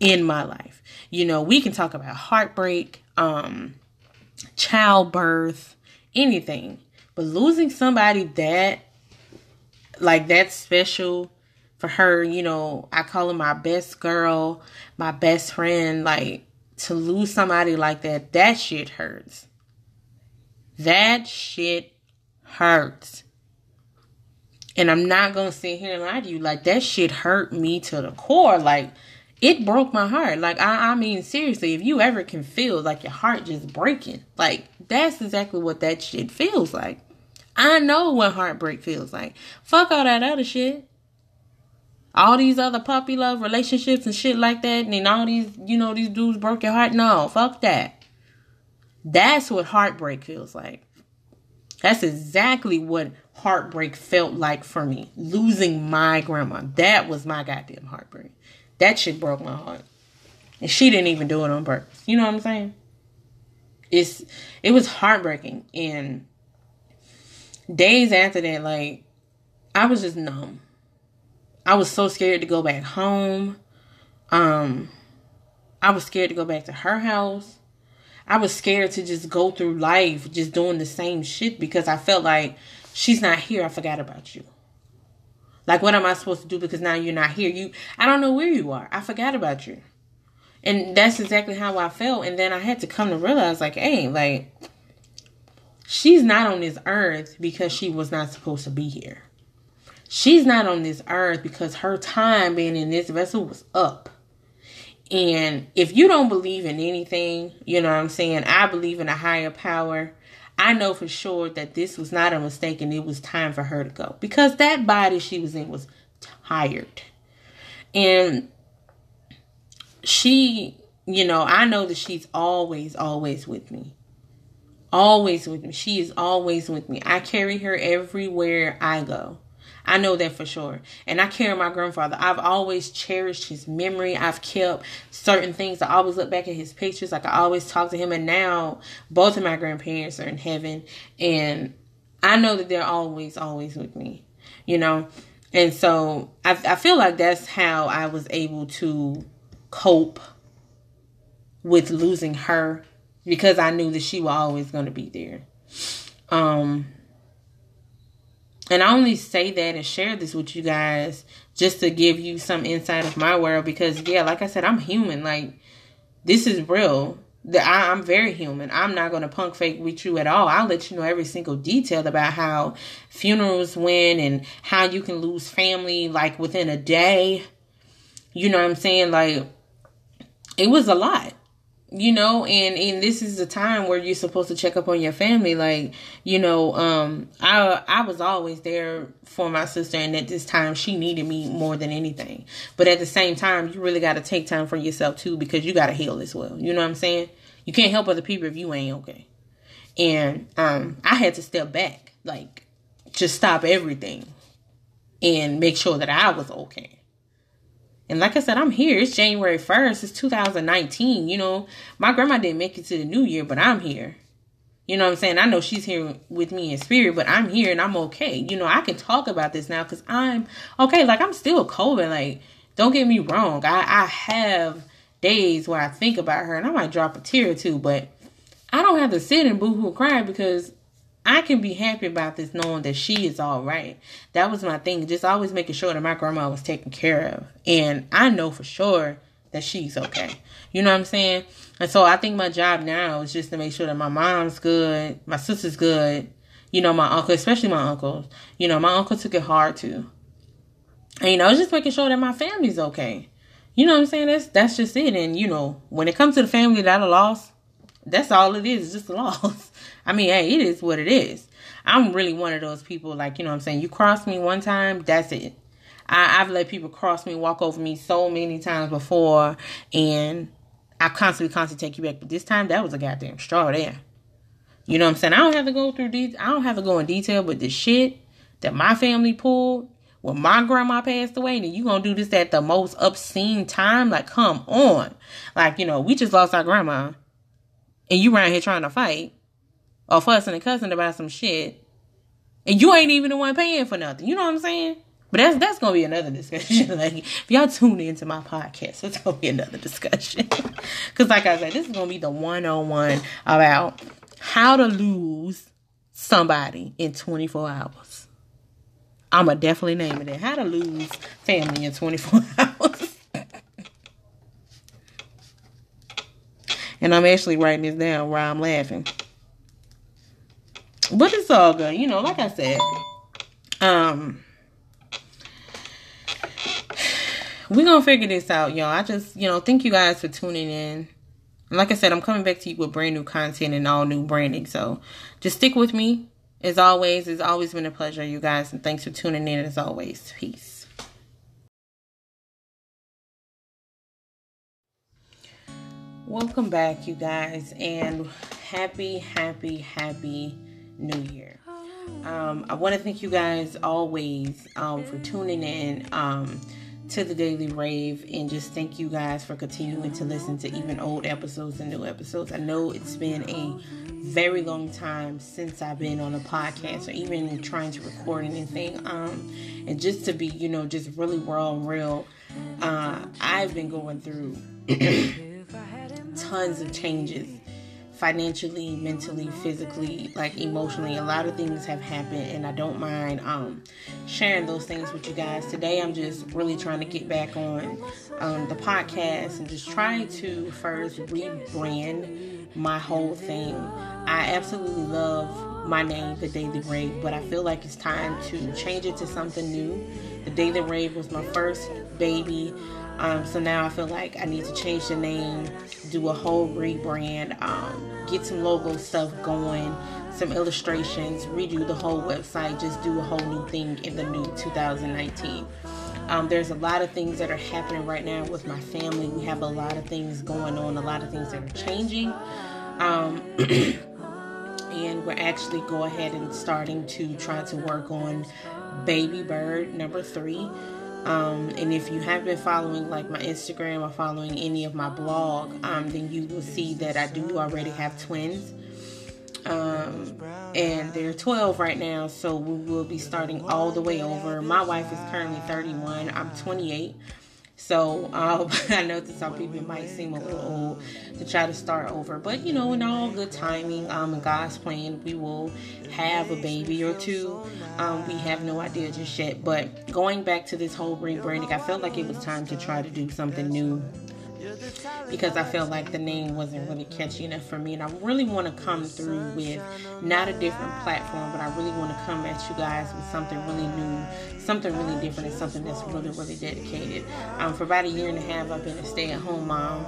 in my life. You know, we can talk about heartbreak, um childbirth, anything but losing somebody that, like, that special for her, you know, I call her my best girl, my best friend, like, to lose somebody like that, that shit hurts. That shit hurts. And I'm not gonna sit here and lie to you. Like that shit hurt me to the core. Like it broke my heart. Like I, I mean seriously, if you ever can feel like your heart just breaking, like that's exactly what that shit feels like. I know what heartbreak feels like. Fuck all that other shit. All these other puppy love relationships and shit like that, and all these, you know, these dudes broke your heart. No, fuck that. That's what heartbreak feels like. That's exactly what heartbreak felt like for me. Losing my grandma. That was my goddamn heartbreak. That shit broke my heart. And she didn't even do it on purpose. You know what I'm saying? It's it was heartbreaking and days after that, like I was just numb. I was so scared to go back home. Um I was scared to go back to her house. I was scared to just go through life just doing the same shit because I felt like she's not here. I forgot about you. Like what am I supposed to do because now you're not here? You I don't know where you are. I forgot about you. And that's exactly how I felt. And then I had to come to realize like, hey, like she's not on this earth because she was not supposed to be here. She's not on this earth because her time being in this vessel was up. And if you don't believe in anything, you know what I'm saying? I believe in a higher power. I know for sure that this was not a mistake and it was time for her to go because that body she was in was tired. And she, you know, I know that she's always, always with me. Always with me. She is always with me. I carry her everywhere I go. I know that for sure. And I carry my grandfather. I've always cherished his memory. I've kept certain things. I always look back at his pictures. Like I always talk to him. And now both of my grandparents are in heaven. And I know that they're always, always with me. You know? And so I, I feel like that's how I was able to cope with losing her because I knew that she was always going to be there. Um, and I only say that and share this with you guys just to give you some insight of my world because, yeah, like I said, I'm human. Like, this is real. That I'm very human. I'm not going to punk fake with you at all. I'll let you know every single detail about how funerals went and how you can lose family like within a day. You know what I'm saying? Like, it was a lot you know and and this is the time where you're supposed to check up on your family. Like you know um i i was always there for my sister and at this time she needed me more than anything. But at the same time you really got to take time for yourself too because you got to heal as well. You know what i'm saying? You can't help other people if you ain't okay. And um i had to step back like just stop everything and make sure that i was okay and like I said, I'm here. It's January 1st. It's 2019. You know, my grandma didn't make it to the new year, but I'm here. You know what I'm saying? I know she's here with me in spirit, but I'm here and I'm okay. You know, I can talk about this now because I'm okay. Like, I'm still coping. Like, don't get me wrong. I, I have days where I think about her and I might drop a tear or two, but I don't have to sit and boo hoo cry because I can be happy about this knowing that she is all right. That was my thing. Just always making sure that my grandma was taken care of. And I know for sure that she's okay. You know what I'm saying? And so I think my job now is just to make sure that my mom's good, my sister's good, you know, my uncle, especially my uncles. You know, my uncle took it hard too. And you know, just making sure that my family's okay. You know what I'm saying? That's that's just it. And you know, when it comes to the family that I lost, that's all it is, just a loss. [laughs] I mean, hey, it is what it is. I'm really one of those people, like, you know what I'm saying? You cross me one time, that's it. I, have let people cross me, walk over me so many times before, and I constantly, constantly take you back. But this time, that was a goddamn straw there. You know what I'm saying? I don't have to go through these, I don't have to go in detail, but the shit that my family pulled when my grandma passed away, and you gonna do this at the most obscene time? Like, come on. Like, you know, we just lost our grandma, and you around here trying to fight or fussing and cussing about some shit, and you ain't even the one paying for nothing. You know what I'm saying? But that's that's gonna be another discussion. [laughs] like if y'all tune into my podcast, it's gonna be another discussion. [laughs] Cause like I said, this is gonna be the one on one about how to lose somebody in 24 hours. I'ma definitely name it that. How to lose family in 24 [laughs] hours. and I'm actually writing this down while I'm laughing. But it's all good. You know, like I said, um, we're gonna figure this out, y'all. I just, you know, thank you guys for tuning in. like I said, I'm coming back to you with brand new content and all new branding. So just stick with me. As always, it's always been a pleasure, you guys, and thanks for tuning in as always. Peace. Welcome back, you guys, and happy, happy, happy new year. Um, I want to thank you guys always um, for tuning in um, to the Daily Rave and just thank you guys for continuing to listen to even old episodes and new episodes. I know it's been a very long time since I've been on a podcast or even trying to record anything. Um, and just to be, you know, just really raw and real, uh, I've been going through [coughs] tons of changes financially, mentally, physically, like emotionally. A lot of things have happened, and I don't mind um, sharing those things with you guys. Today, I'm just really trying to get back on um, the podcast and just trying to first rebrand my whole thing. I absolutely love my name, The Daily Rave, but I feel like it's time to change it to something new. The Daily Rave was my first baby. Um, so now I feel like I need to change the name, do a whole rebrand, um, get some logo stuff going, some illustrations, redo the whole website, just do a whole new thing in the new 2019. Um, there's a lot of things that are happening right now with my family. We have a lot of things going on, a lot of things that are changing. Um, [clears throat] and we're actually go ahead and starting to try to work on baby bird number three um, and if you have been following like my Instagram or following any of my blog, um, then you will see that I do already have twins. Um, and they're 12 right now, so we will be starting all the way over. My wife is currently 31, I'm 28. So um, [laughs] I know that some people might seem a little old to try to start over, but you know, in all good timing, um, God's plan, we will have a baby or two. Um, we have no idea just yet. But going back to this whole rebranding, I felt like it was time to try to do something new because I felt like the name wasn't really catchy enough for me. And I really want to come through with not a different platform, but I really want to come at you guys with something really new, something really different, and something that's really, really dedicated. Um, for about a year and a half, I've been a stay at home mom.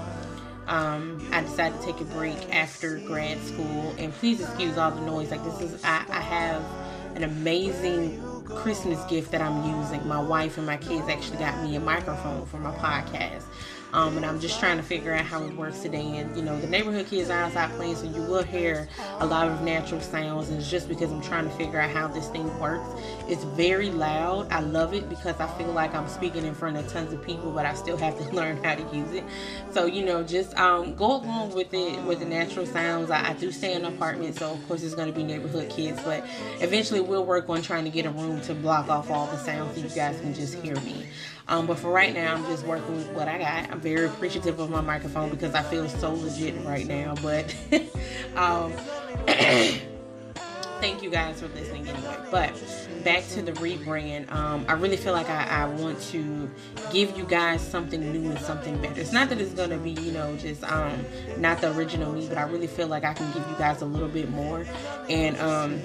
Um, I decided to take a break after grad school, and please excuse all the noise. Like this is, I, I have an amazing Christmas gift that I'm using. My wife and my kids actually got me a microphone for my podcast. Um, and I'm just trying to figure out how it works today. And you know, the neighborhood kids are outside playing, so you will hear a lot of natural sounds. And it's just because I'm trying to figure out how this thing works. It's very loud. I love it because I feel like I'm speaking in front of tons of people, but I still have to [laughs] learn how to use it. So you know, just um, go along with it with the natural sounds. I, I do stay in an apartment, so of course it's going to be neighborhood kids. But eventually, we'll work on trying to get a room to block off all the sounds so you guys can just hear me. Um, but for right now, I'm just working with what I got. I'm very appreciative of my microphone because I feel so legit right now. But [laughs] um, [clears throat] thank you guys for listening anyway. But back to the rebrand, um, I really feel like I, I, want to give you guys something new and something better. It's not that it's gonna be, you know, just um, not the original me, but I really feel like I can give you guys a little bit more. And um,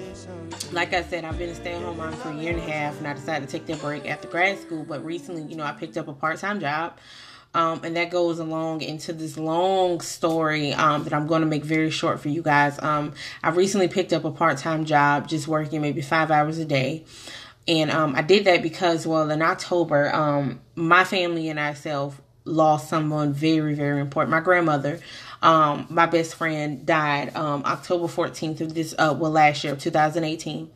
like I said, I've been a stay-at-home mom for a year and a half, and I decided to take that break after grad school. But recently, you know, I picked up a part-time job. Um, and that goes along into this long story um, that I'm going to make very short for you guys. Um, I recently picked up a part time job, just working maybe five hours a day. And um, I did that because, well, in October, um, my family and I self lost someone very, very important. My grandmother, um, my best friend, died October 14th of this, uh, well, last year, 2018.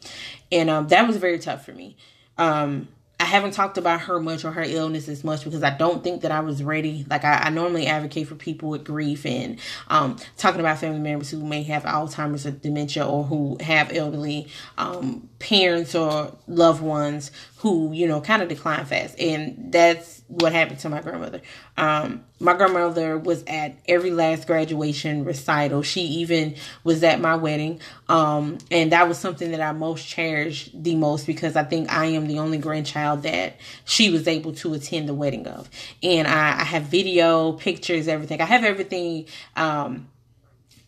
And that was very tough for me. Um, I haven't talked about her much or her illness as much because I don't think that I was ready. Like I, I normally advocate for people with grief and um, talking about family members who may have Alzheimer's or dementia or who have elderly um, parents or loved ones who you know kind of decline fast, and that's what happened to my grandmother. Um, my grandmother was at every last graduation recital. She even was at my wedding. Um, and that was something that I most cherished the most because I think I am the only grandchild that she was able to attend the wedding of. And I, I have video, pictures, everything. I have everything um,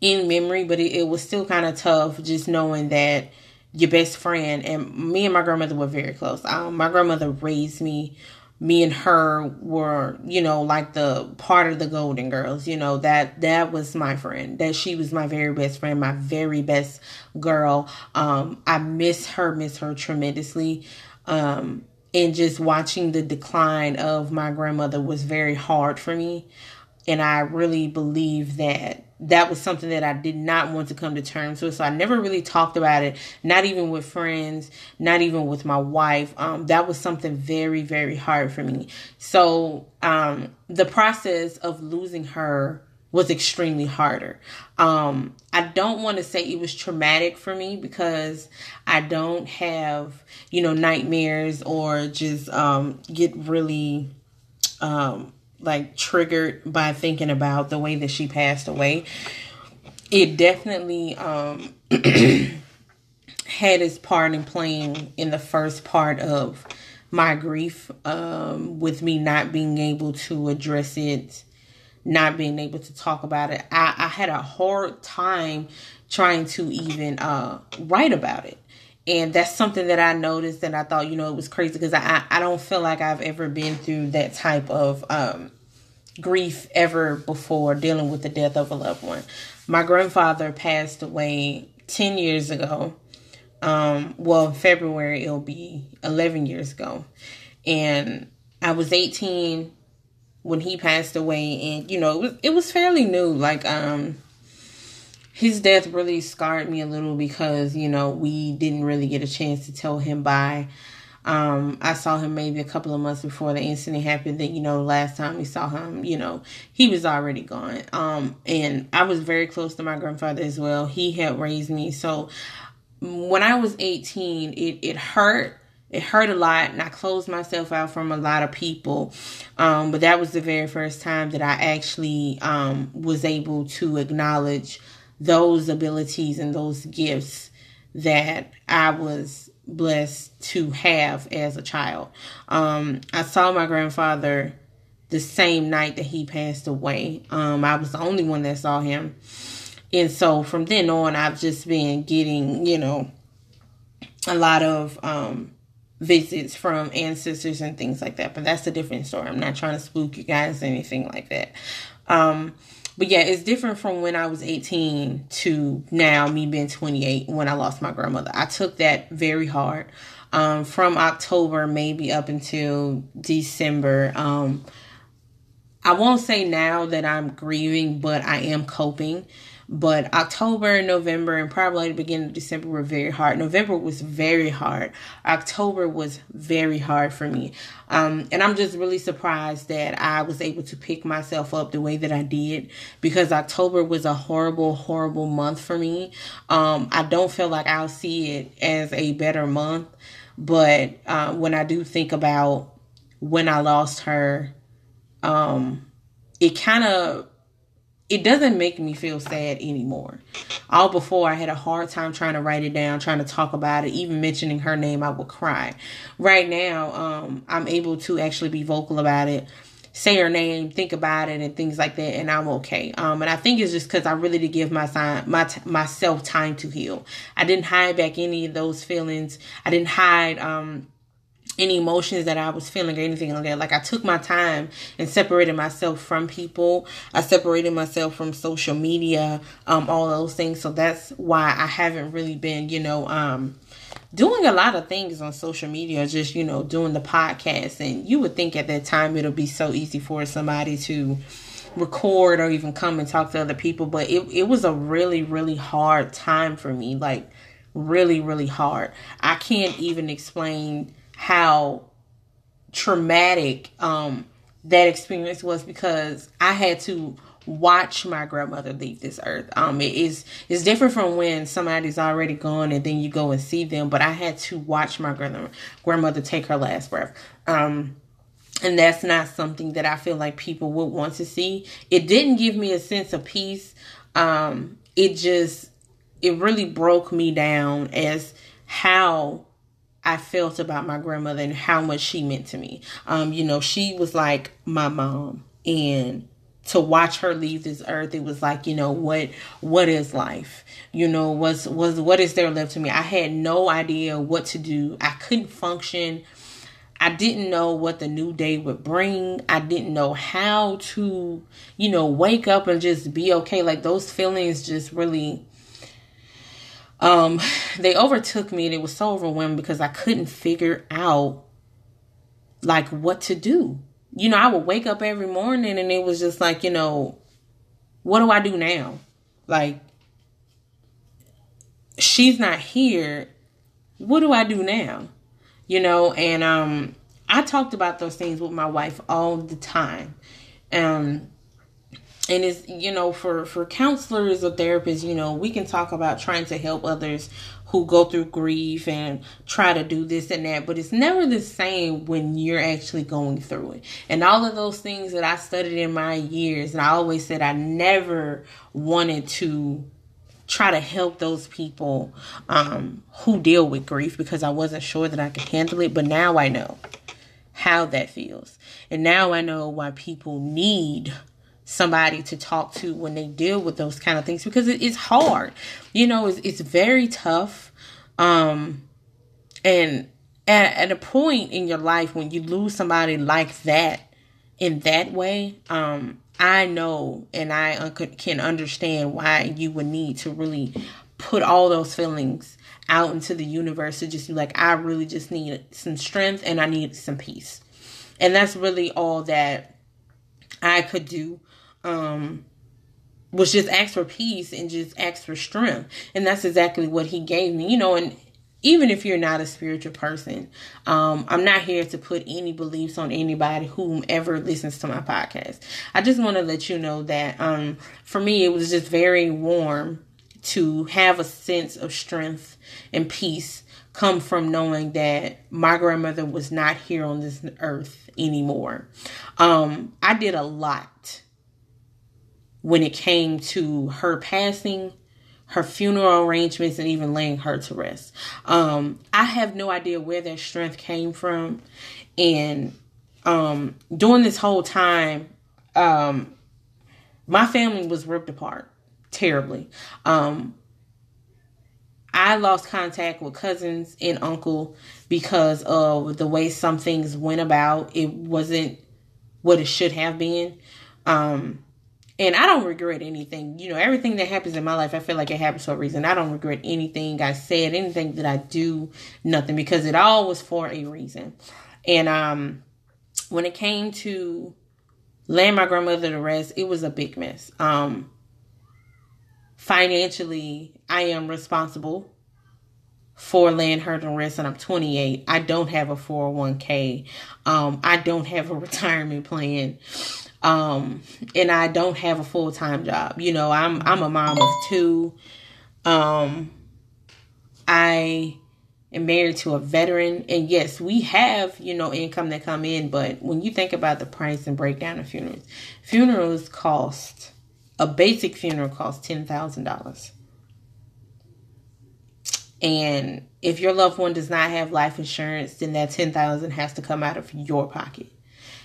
in memory, but it, it was still kind of tough just knowing that your best friend and me and my grandmother were very close. Um, my grandmother raised me me and her were, you know, like the part of the Golden Girls, you know, that that was my friend. That she was my very best friend, my very best girl. Um I miss her, miss her tremendously. Um and just watching the decline of my grandmother was very hard for me. And I really believe that that was something that I did not want to come to terms with. So I never really talked about it, not even with friends, not even with my wife. Um, that was something very, very hard for me. So um, the process of losing her was extremely harder. Um, I don't want to say it was traumatic for me because I don't have, you know, nightmares or just um, get really um, like triggered by thinking about the way that she passed away. It definitely um [clears throat] had its part in playing in the first part of my grief um with me not being able to address it not being able to talk about it i, I had a hard time trying to even uh write about it and that's something that I noticed and I thought, you know, it was crazy because I, I don't feel like I've ever been through that type of um, grief ever before dealing with the death of a loved one. My grandfather passed away 10 years ago. Um, well, February it'll be 11 years ago. And I was 18 when he passed away and you know, it was it was fairly new like um his death really scarred me a little because, you know, we didn't really get a chance to tell him bye. Um, I saw him maybe a couple of months before the incident happened. That you know, last time we saw him, you know, he was already gone. Um, and I was very close to my grandfather as well. He had raised me, so when I was 18, it it hurt. It hurt a lot, and I closed myself out from a lot of people. Um, but that was the very first time that I actually um, was able to acknowledge those abilities and those gifts that I was blessed to have as a child. Um, I saw my grandfather the same night that he passed away. Um, I was the only one that saw him. And so from then on, I've just been getting, you know, a lot of um, visits from ancestors and things like that. But that's a different story. I'm not trying to spook you guys or anything like that. Um, but yeah, it's different from when I was 18 to now me being 28 when I lost my grandmother. I took that very hard. Um, from October maybe up until December. Um, I won't say now that I'm grieving, but I am coping. But October, November, and probably the beginning of December were very hard. November was very hard. October was very hard for me. Um, and I'm just really surprised that I was able to pick myself up the way that I did because October was a horrible, horrible month for me. Um, I don't feel like I'll see it as a better month. But uh, when I do think about when I lost her, um, it kind of it doesn't make me feel sad anymore. All before I had a hard time trying to write it down, trying to talk about it, even mentioning her name, I would cry. Right now, um, I'm able to actually be vocal about it, say her name, think about it, and things like that, and I'm okay. Um, and I think it's just because I really did give my time, my myself time to heal. I didn't hide back any of those feelings. I didn't hide um any emotions that I was feeling or anything like that. Like I took my time and separated myself from people. I separated myself from social media, um, all those things. So that's why I haven't really been, you know, um, doing a lot of things on social media, just, you know, doing the podcast. And you would think at that time it'll be so easy for somebody to record or even come and talk to other people. But it, it was a really, really hard time for me. Like really, really hard. I can't even explain how traumatic um, that experience was because I had to watch my grandmother leave this earth. Um, it is it's different from when somebody's already gone and then you go and see them. But I had to watch my grandmother grandmother take her last breath. Um, and that's not something that I feel like people would want to see. It didn't give me a sense of peace. Um, it just it really broke me down as how I felt about my grandmother and how much she meant to me. Um, you know, she was like my mom and to watch her leave this earth, it was like, you know, what what is life? You know, was was what is there left to me? I had no idea what to do. I couldn't function. I didn't know what the new day would bring. I didn't know how to, you know, wake up and just be okay. Like those feelings just really um, they overtook me and it was so overwhelming because I couldn't figure out like what to do. you know, I would wake up every morning and it was just like, you know, what do I do now? Like, she's not here. What do I do now? You know, and um, I talked about those things with my wife all the time. Um, and it's you know for for counselors or therapists you know we can talk about trying to help others who go through grief and try to do this and that, but it's never the same when you're actually going through it. And all of those things that I studied in my years, and I always said I never wanted to try to help those people um, who deal with grief because I wasn't sure that I could handle it, but now I know how that feels. And now I know why people need somebody to talk to when they deal with those kind of things because it, it's hard. You know, it's, it's very tough. Um, and at, at a point in your life when you lose somebody like that in that way, um, I know and I un- can understand why you would need to really put all those feelings out into the universe to just be like, I really just need some strength and I need some peace. And that's really all that I could do um, was just ask for peace and just ask for strength. And that's exactly what he gave me, you know, and even if you're not a spiritual person, um, I'm not here to put any beliefs on anybody whomever listens to my podcast. I just want to let you know that um, for me, it was just very warm to have a sense of strength and peace come from knowing that my grandmother was not here on this earth anymore. Um, I did a lot when it came to her passing, her funeral arrangements, and even laying her to rest. Um, I have no idea where that strength came from. And um, during this whole time, um, my family was ripped apart terribly. Um, I lost contact with cousins and uncle because of the way some things went about. It wasn't what it should have been. Um, and I don't regret anything. You know, everything that happens in my life, I feel like it happens for a reason. I don't regret anything I said, anything that I do, nothing, because it all was for a reason. And um, when it came to laying my grandmother to rest, it was a big mess. Um, financially, I am responsible for laying her to rest, and I'm 28. I don't have a 401k. Um, I don't have a [laughs] retirement plan. Um, and I don't have a full time job. You know, I'm I'm a mom of two. Um, I am married to a veteran, and yes, we have you know income that come in. But when you think about the price and breakdown of funerals, funerals cost a basic funeral costs ten thousand dollars. And if your loved one does not have life insurance, then that ten thousand has to come out of your pocket.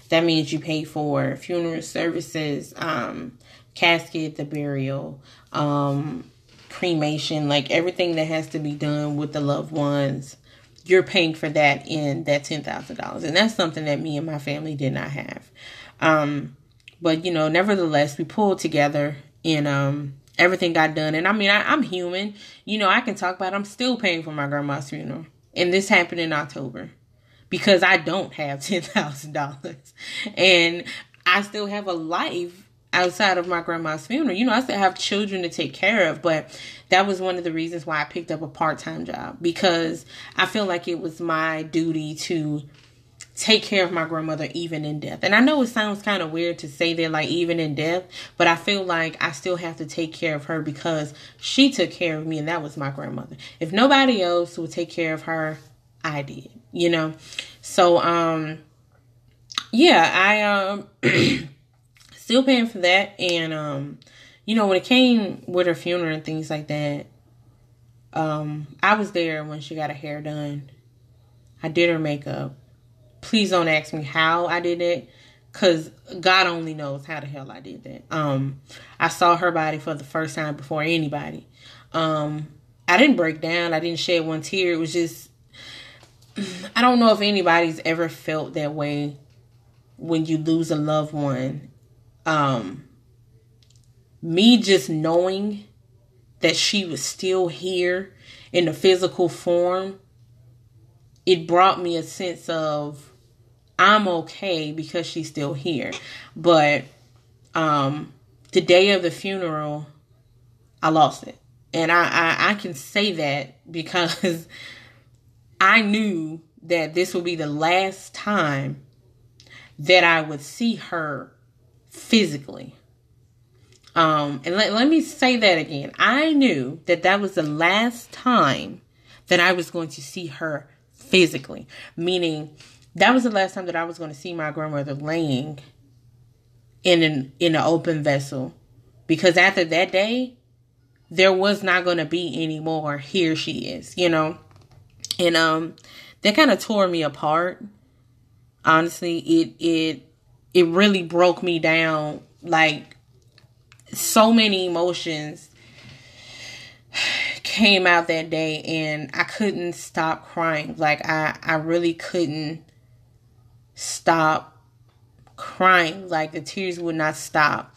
That means you pay for funeral services, um, casket, the burial, um, cremation, like everything that has to be done with the loved ones. You're paying for that in that ten thousand dollars, and that's something that me and my family did not have. Um, but you know, nevertheless, we pulled together and um, everything got done. And I mean, I, I'm human, you know. I can talk about. It. I'm still paying for my grandma's funeral, and this happened in October because I don't have [laughs] $10,000 and I still have a life outside of my grandma's funeral. You know, I still have children to take care of, but that was one of the reasons why I picked up a part-time job because I feel like it was my duty to take care of my grandmother even in death. And I know it sounds kind of weird to say that like even in death, but I feel like I still have to take care of her because she took care of me and that was my grandmother. If nobody else would take care of her, I did you know. So um yeah, I um [clears throat] still paying for that and um you know when it came with her funeral and things like that um I was there when she got her hair done. I did her makeup. Please don't ask me how I did it cuz God only knows how the hell I did that. Um I saw her body for the first time before anybody. Um I didn't break down. I didn't shed one tear. It was just [clears throat] I don't know if anybody's ever felt that way when you lose a loved one. Um, me just knowing that she was still here in the physical form, it brought me a sense of I'm okay because she's still here. But um the day of the funeral, I lost it. And I, I, I can say that because [laughs] I knew that this would be the last time that I would see her physically. Um, and let, let me say that again. I knew that that was the last time that I was going to see her physically, meaning that was the last time that I was going to see my grandmother laying in an in an open vessel, because after that day, there was not going to be any more. Here she is, you know, and um, that kind of tore me apart. Honestly, it it it really broke me down. Like so many emotions came out that day and I couldn't stop crying. Like I I really couldn't stop crying. Like the tears would not stop.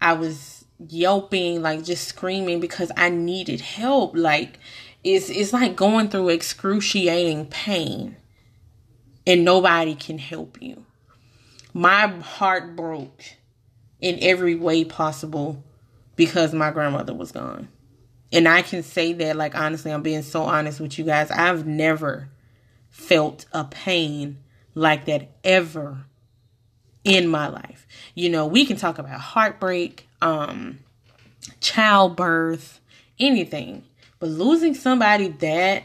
I was yelping, like just screaming because I needed help. Like it's it's like going through excruciating pain and nobody can help you. My heart broke in every way possible because my grandmother was gone. And I can say that, like, honestly, I'm being so honest with you guys. I've never felt a pain like that ever in my life. You know, we can talk about heartbreak, um, childbirth, anything. But losing somebody that,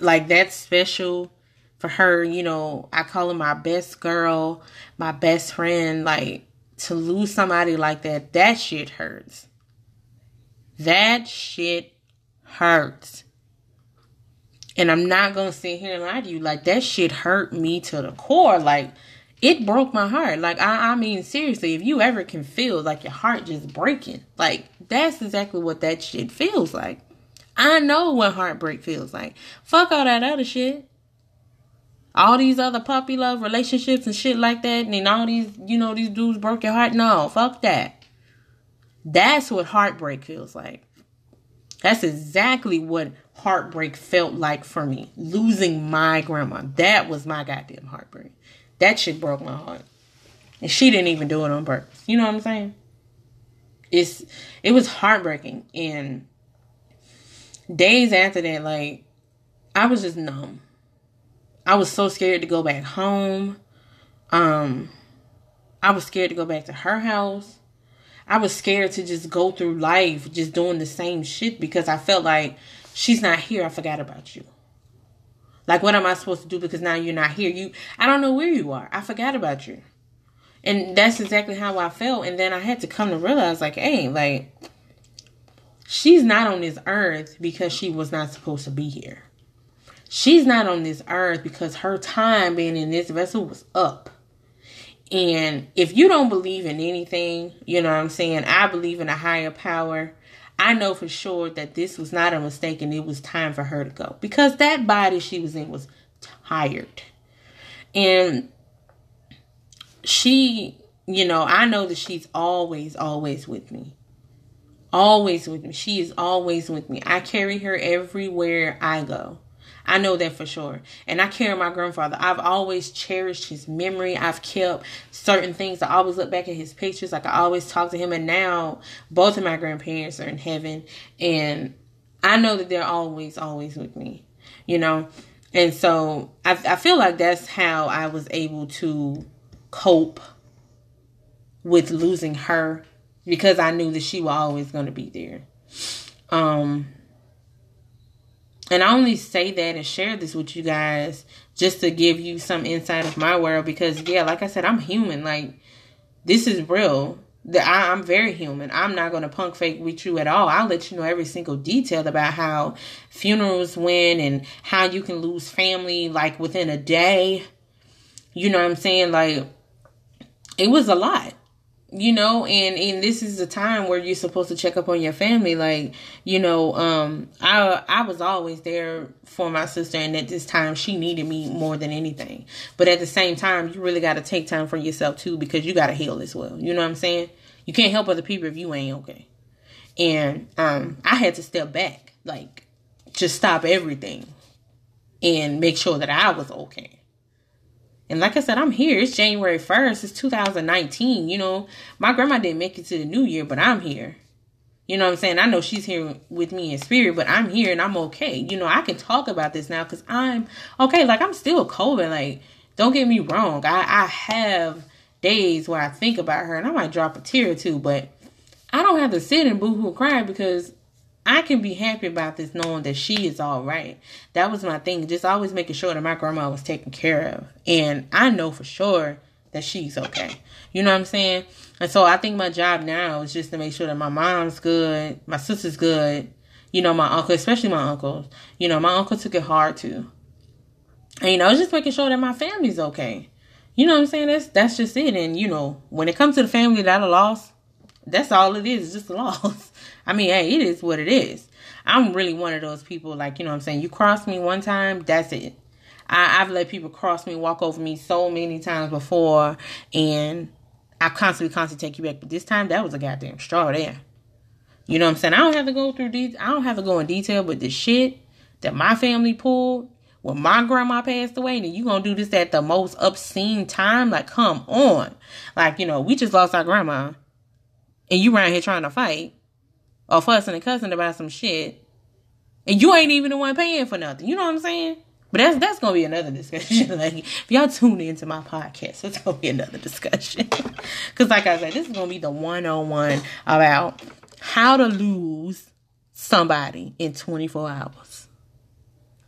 like, that special for her, you know, I call her my best girl, my best friend. Like, to lose somebody like that, that shit hurts. That shit hurts. And I'm not gonna sit here and lie to you. Like that shit hurt me to the core. Like it broke my heart. Like I, I mean seriously, if you ever can feel like your heart just breaking, like that's exactly what that shit feels like. I know what heartbreak feels like. Fuck all that other shit. All these other puppy love relationships and shit like that, and all these, you know, these dudes broke your heart. No, fuck that. That's what heartbreak feels like. That's exactly what heartbreak felt like for me. Losing my grandma. That was my goddamn heartbreak. That shit broke my heart. And she didn't even do it on purpose. You know what I'm saying? It's it was heartbreaking. And days after that, like I was just numb. I was so scared to go back home. Um I was scared to go back to her house. I was scared to just go through life just doing the same shit because I felt like she's not here. I forgot about you. Like, what am I supposed to do because now you're not here? You, I don't know where you are. I forgot about you. And that's exactly how I felt. And then I had to come to realize, like, hey, like, she's not on this earth because she was not supposed to be here. She's not on this earth because her time being in this vessel was up. And if you don't believe in anything, you know what I'm saying? I believe in a higher power. I know for sure that this was not a mistake and it was time for her to go because that body she was in was tired. And she, you know, I know that she's always, always with me. Always with me. She is always with me. I carry her everywhere I go. I know that for sure. And I carry my grandfather. I've always cherished his memory. I've kept certain things. I always look back at his pictures. Like I always talk to him. And now both of my grandparents are in heaven. And I know that they're always, always with me, you know? And so I, I feel like that's how I was able to cope with losing her because I knew that she was always going to be there. Um, and I only say that and share this with you guys just to give you some insight of my world because, yeah, like I said, I'm human. Like, this is real. The, I, I'm very human. I'm not going to punk fake with you at all. I'll let you know every single detail about how funerals went and how you can lose family like within a day. You know what I'm saying? Like, it was a lot you know and and this is a time where you're supposed to check up on your family. Like you know um i i was always there for my sister and at this time she needed me more than anything. But at the same time you really got to take time for yourself too because you got to heal as well. You know what i'm saying? You can't help other people if you ain't okay. And um i had to step back like just stop everything and make sure that i was okay And like I said, I'm here. It's January 1st. It's 2019. You know, my grandma didn't make it to the new year, but I'm here. You know what I'm saying? I know she's here with me in spirit, but I'm here and I'm okay. You know, I can talk about this now because I'm okay. Like, I'm still coping. Like, don't get me wrong. I, I have days where I think about her and I might drop a tear or two, but I don't have to sit and boo hoo cry because I can be happy about this knowing that she is all right. That was my thing. Just always making sure that my grandma was taken care of. And I know for sure that she's okay. You know what I'm saying? And so I think my job now is just to make sure that my mom's good, my sister's good, you know, my uncle, especially my uncles. You know, my uncle took it hard too. And you know, just making sure that my family's okay. You know what I'm saying? That's that's just it. And you know, when it comes to the family that I lost, that's all it is, just a loss. [laughs] I mean, hey, it is what it is. I'm really one of those people, like, you know what I'm saying? You cross me one time, that's it. I, I've let people cross me, walk over me so many times before, and I constantly, constantly take you back. But this time, that was a goddamn straw there. You know what I'm saying? I don't have to go through these. I don't have to go in detail, but the shit that my family pulled when my grandma passed away, and you gonna do this at the most obscene time? Like, come on. Like, you know, we just lost our grandma, and you around here trying to fight or fussing and cussing about some shit, and you ain't even the one paying for nothing. You know what I'm saying? But that's that's gonna be another discussion. [laughs] like if y'all tune into my podcast, it's gonna be another discussion. [laughs] Cause like I said, this is gonna be the one on one about how to lose somebody in 24 hours.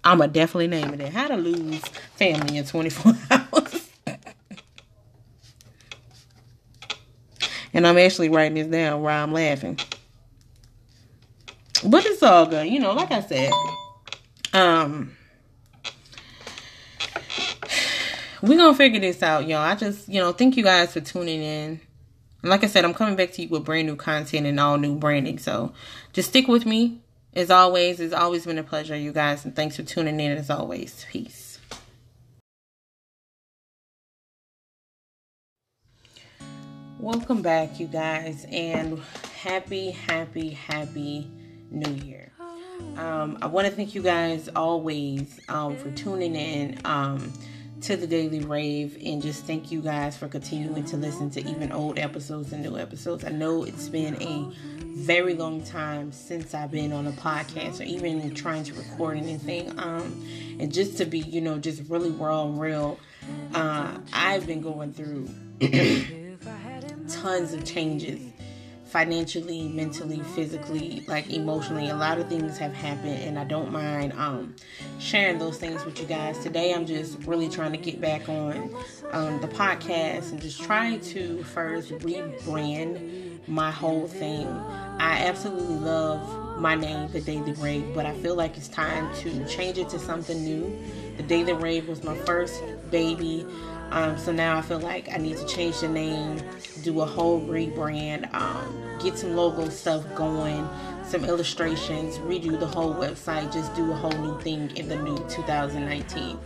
I'ma definitely name it that. How to lose family in 24 [laughs] hours. and I'm actually writing this down while I'm laughing. But it's all good. You know, like I said, um we're gonna figure this out, y'all. I just, you know, thank you guys for tuning in. And like I said, I'm coming back to you with brand new content and all new branding. So just stick with me. As always, it's always been a pleasure, you guys, and thanks for tuning in as always. Peace. Welcome back, you guys, and happy, happy, happy New Year. Um, I want to thank you guys always um, for tuning in. Um, to the Daily Rave and just thank you guys for continuing to listen to even old episodes and new episodes. I know it's been a very long time since I've been on a podcast or even trying to record anything. Um, and just to be, you know, just really raw and real, uh, I've been going through [coughs] tons of changes financially, mentally, physically, like emotionally. A lot of things have happened, and I don't mind um, sharing those things with you guys. Today, I'm just really trying to get back on um, the podcast and just trying to first rebrand my whole thing. I absolutely love my name, The Daily Rave, but I feel like it's time to change it to something new. The Daily Rave was my first baby. Um, so now I feel like I need to change the name, do a whole rebrand, um, get some logo stuff going, some illustrations, redo the whole website, just do a whole new thing in the new 2019.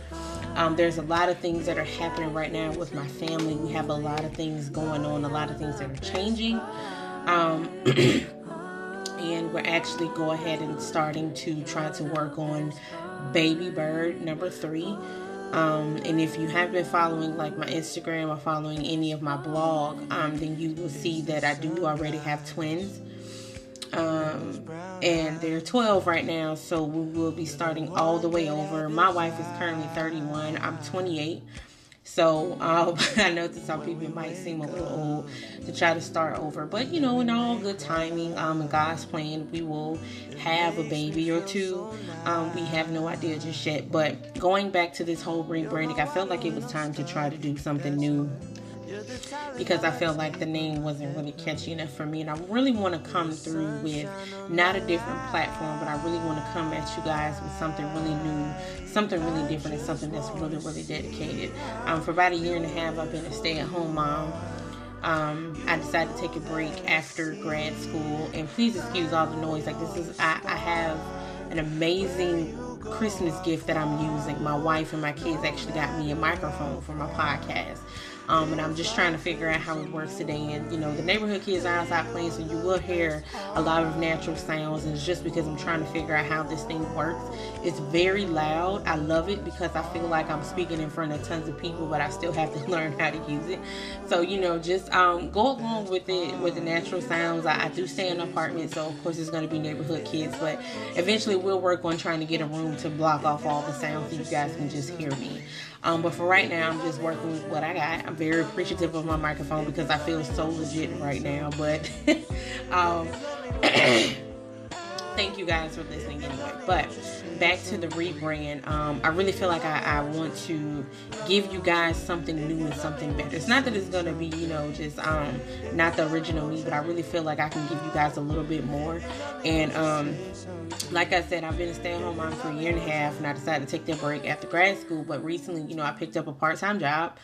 Um, there's a lot of things that are happening right now with my family. We have a lot of things going on, a lot of things that are changing. Um, [clears throat] and we're actually go ahead and starting to try to work on Baby Bird number three. Um, and if you have been following like my Instagram or following any of my blog, um, then you will see that I do already have twins. Um, and they're 12 right now, so we will be starting all the way over. My wife is currently 31, I'm 28. So um, [laughs] I know to some people it might seem a little old to try to start over, but you know, in all good timing, um, God's plan, we will have a baby or two. Um, we have no idea just yet. But going back to this whole rebranding, I felt like it was time to try to do something new because I felt like the name wasn't really catchy enough for me. And I really want to come through with not a different platform, but I really want to come at you guys with something really new, something really different, and something that's really, really dedicated. Um, for about a year and a half, I've been a stay at home mom. Um, I decided to take a break after grad school, and please excuse all the noise. Like this is, I, I have an amazing Christmas gift that I'm using. My wife and my kids actually got me a microphone for my podcast. Um, and I'm just trying to figure out how it works today. And you know, the neighborhood kids are outside playing, so you will hear a lot of natural sounds. And it's just because I'm trying to figure out how this thing works. It's very loud. I love it because I feel like I'm speaking in front of tons of people, but I still have to [laughs] learn how to use it. So you know, just um, go along with it with the natural sounds. I, I do stay in an apartment, so of course it's going to be neighborhood kids, but eventually we'll work on trying to get a room to block off all the sounds so you guys can just hear me. Um, but for right now, I'm just working with what I got. I'm very appreciative of my microphone because I feel so legit right now. But [laughs] um, [clears throat] thank you guys for listening anyway. But back to the rebrand, um, I really feel like I, I, want to give you guys something new and something better. It's not that it's gonna be, you know, just um, not the original me, but I really feel like I can give you guys a little bit more. And um, like I said, I've been a stay-at-home mom for a year and a half, and I decided to take that break after grad school. But recently, you know, I picked up a part-time job.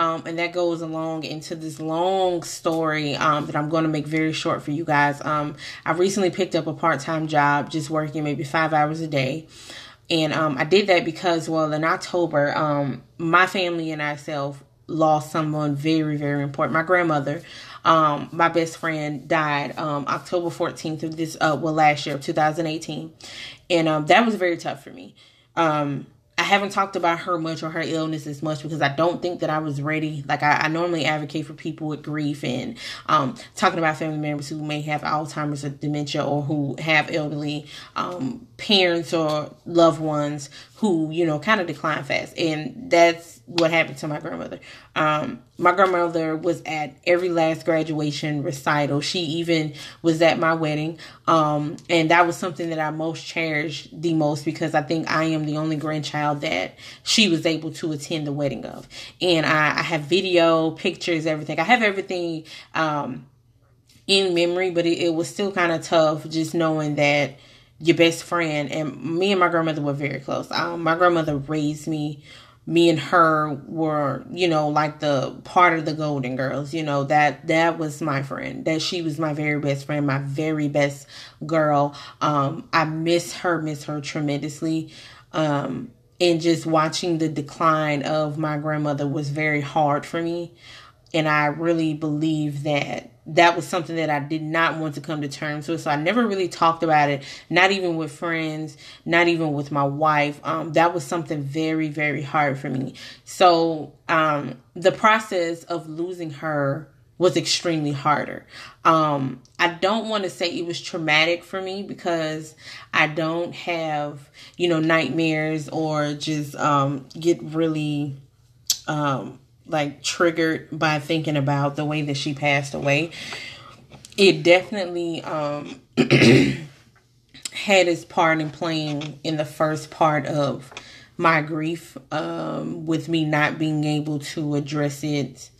Um, and that goes along into this long story um, that I'm going to make very short for you guys. Um, I recently picked up a part time job, just working maybe five hours a day. And um, I did that because, well, in October, um, my family and I self lost someone very, very important. My grandmother, um, my best friend, died October 14th of this, uh, well, last year, 2018. And that was very tough for me. Um, I haven't talked about her much or her illness as much because I don't think that I was ready. Like I, I normally advocate for people with grief and um, talking about family members who may have Alzheimer's or dementia or who have elderly um, parents or loved ones who you know kind of decline fast, and that's what happened to my grandmother. Um, my grandmother was at every last graduation recital. She even was at my wedding. Um, and that was something that I most cherished the most because I think I am the only grandchild that she was able to attend the wedding of. And I, I have video, pictures, everything. I have everything um, in memory, but it, it was still kind of tough just knowing that your best friend and me and my grandmother were very close. Um, my grandmother raised me me and her were, you know, like the part of the Golden Girls, you know, that that was my friend. That she was my very best friend, my very best girl. Um, I miss her, miss her tremendously. Um, and just watching the decline of my grandmother was very hard for me. And I really believe that that was something that I did not want to come to terms with. So I never really talked about it, not even with friends, not even with my wife. Um, that was something very, very hard for me. So um, the process of losing her was extremely harder. Um, I don't want to say it was traumatic for me because I don't have, you know, nightmares or just um, get really um, like triggered by thinking about the way that she passed away. It definitely um [clears throat] had its part in playing in the first part of my grief um with me not being able to address it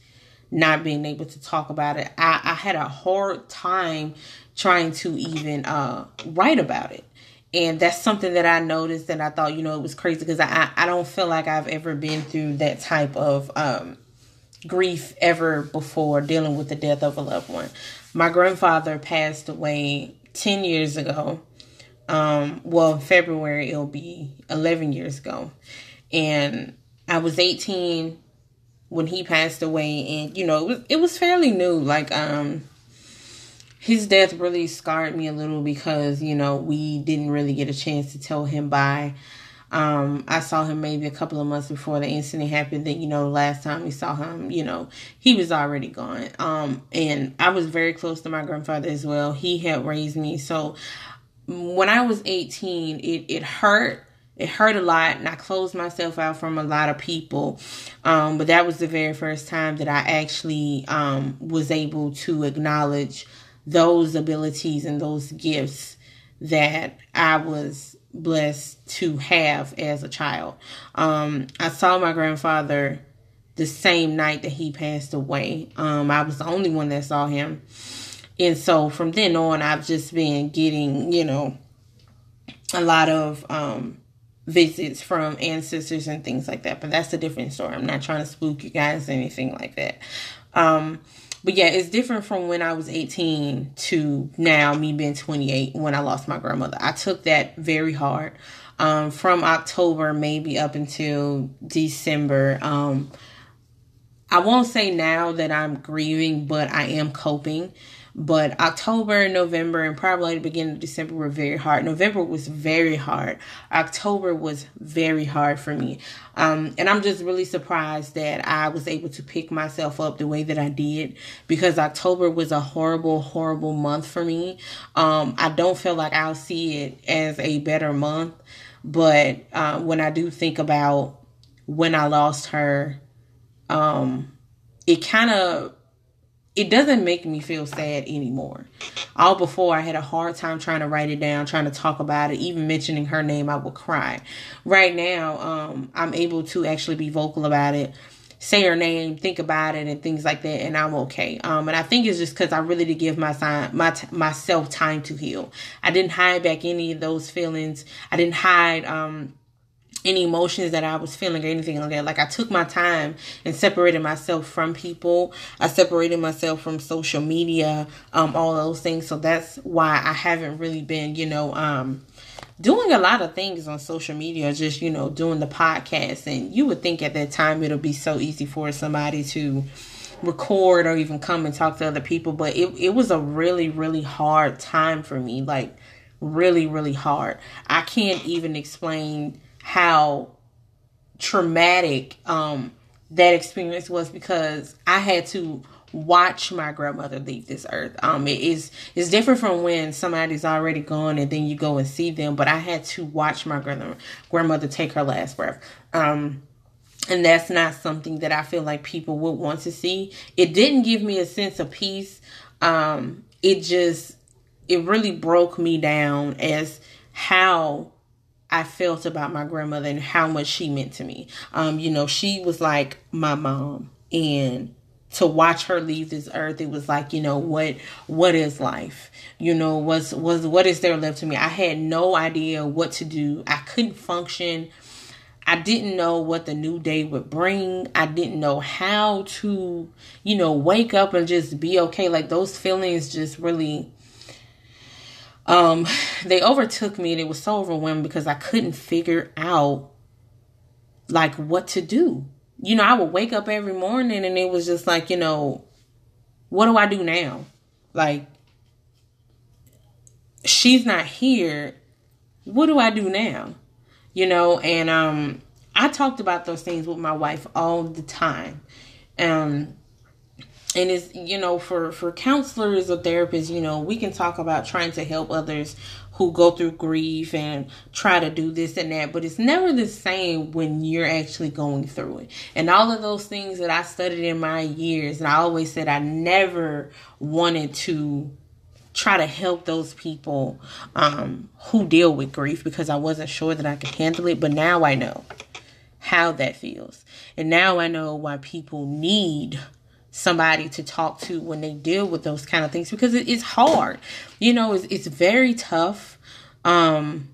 not being able to talk about it i, I had a hard time trying to even uh write about it and that's something that I noticed and I thought, you know, it was crazy because I, I don't feel like I've ever been through that type of um, grief ever before dealing with the death of a loved one. My grandfather passed away 10 years ago. Um, well, February it'll be 11 years ago. And I was 18 when he passed away and you know, it was it was fairly new like um his death really scarred me a little because, you know, we didn't really get a chance to tell him bye. Um, I saw him maybe a couple of months before the incident happened. That you know, last time we saw him, you know, he was already gone. Um, and I was very close to my grandfather as well. He had raised me, so when I was 18, it it hurt. It hurt a lot, and I closed myself out from a lot of people. Um, but that was the very first time that I actually um, was able to acknowledge those abilities and those gifts that I was blessed to have as a child. Um, I saw my grandfather the same night that he passed away. Um, I was the only one that saw him. And so from then on, I've just been getting, you know, a lot of um, visits from ancestors and things like that. But that's a different story. I'm not trying to spook you guys or anything like that. Um, but yeah, it's different from when I was 18 to now me being 28 when I lost my grandmother. I took that very hard. Um, from October maybe up until December, um, I won't say now that I'm grieving, but I am coping. But October, November, and probably the beginning of December were very hard. November was very hard. October was very hard for me. Um, and I'm just really surprised that I was able to pick myself up the way that I did because October was a horrible, horrible month for me. Um, I don't feel like I'll see it as a better month. But uh, when I do think about when I lost her, um, it kind of it doesn't make me feel sad anymore. All before I had a hard time trying to write it down, trying to talk about it, even mentioning her name, I would cry. Right now, um, I'm able to actually be vocal about it, say her name, think about it, and things like that, and I'm okay. Um, and I think it's just because I really did give my time, my myself time to heal. I didn't hide back any of those feelings. I didn't hide um any emotions that I was feeling or anything like that. Like I took my time and separated myself from people. I separated myself from social media, um, all those things. So that's why I haven't really been, you know, um, doing a lot of things on social media, just, you know, doing the podcast. And you would think at that time it'll be so easy for somebody to record or even come and talk to other people. But it, it was a really, really hard time for me. Like really, really hard. I can't even explain how traumatic um, that experience was because I had to watch my grandmother leave this earth. Um, it is it's different from when somebody's already gone and then you go and see them. But I had to watch my grandmother grandmother take her last breath. Um, and that's not something that I feel like people would want to see. It didn't give me a sense of peace. Um, it just it really broke me down as how I felt about my grandmother and how much she meant to me. Um, you know, she was like my mom. And to watch her leave this earth it was like you know what what is life? You know was was what is there left to me? I had no idea what to do. I couldn't function. I didn't know what the new day would bring. I didn't know how to you know wake up and just be okay. Like those feelings just really um, they overtook me and it was so overwhelming because I couldn't figure out like what to do. You know, I would wake up every morning and it was just like, you know, what do I do now? Like, she's not here. What do I do now? You know, and um, I talked about those things with my wife all the time. Um, and it's you know for for counselors or therapists you know we can talk about trying to help others who go through grief and try to do this and that but it's never the same when you're actually going through it. And all of those things that i studied in my years and i always said i never wanted to try to help those people um, who deal with grief because i wasn't sure that i could handle it but now i know how that feels. And now i know why people need somebody to talk to when they deal with those kind of things because it is hard. You know, it's, it's very tough. Um,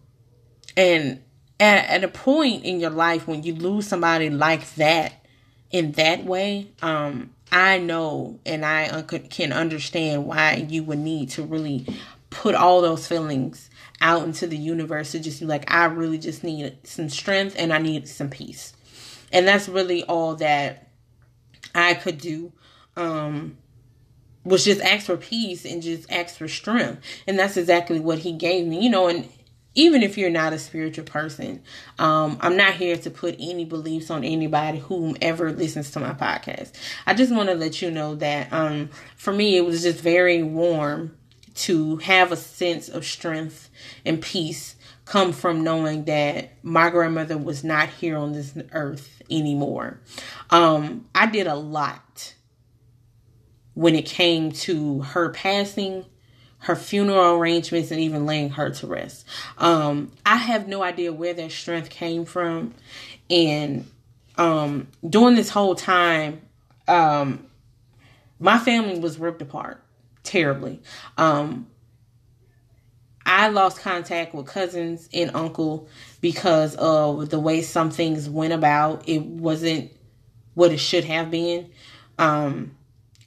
and at, at a point in your life when you lose somebody like that in that way, um, I know and I un- can understand why you would need to really put all those feelings out into the universe to just be like, I really just need some strength and I need some peace. And that's really all that I could do um, was just ask for peace and just ask for strength. And that's exactly what he gave me, you know, and even if you're not a spiritual person, um, I'm not here to put any beliefs on anybody whomever listens to my podcast. I just want to let you know that um, for me, it was just very warm to have a sense of strength and peace come from knowing that my grandmother was not here on this earth anymore. Um, I did a lot when it came to her passing, her funeral arrangements, and even laying her to rest. Um, I have no idea where that strength came from. And um, during this whole time, um, my family was ripped apart terribly. Um, I lost contact with cousins and uncle because of the way some things went about. It wasn't what it should have been. Um,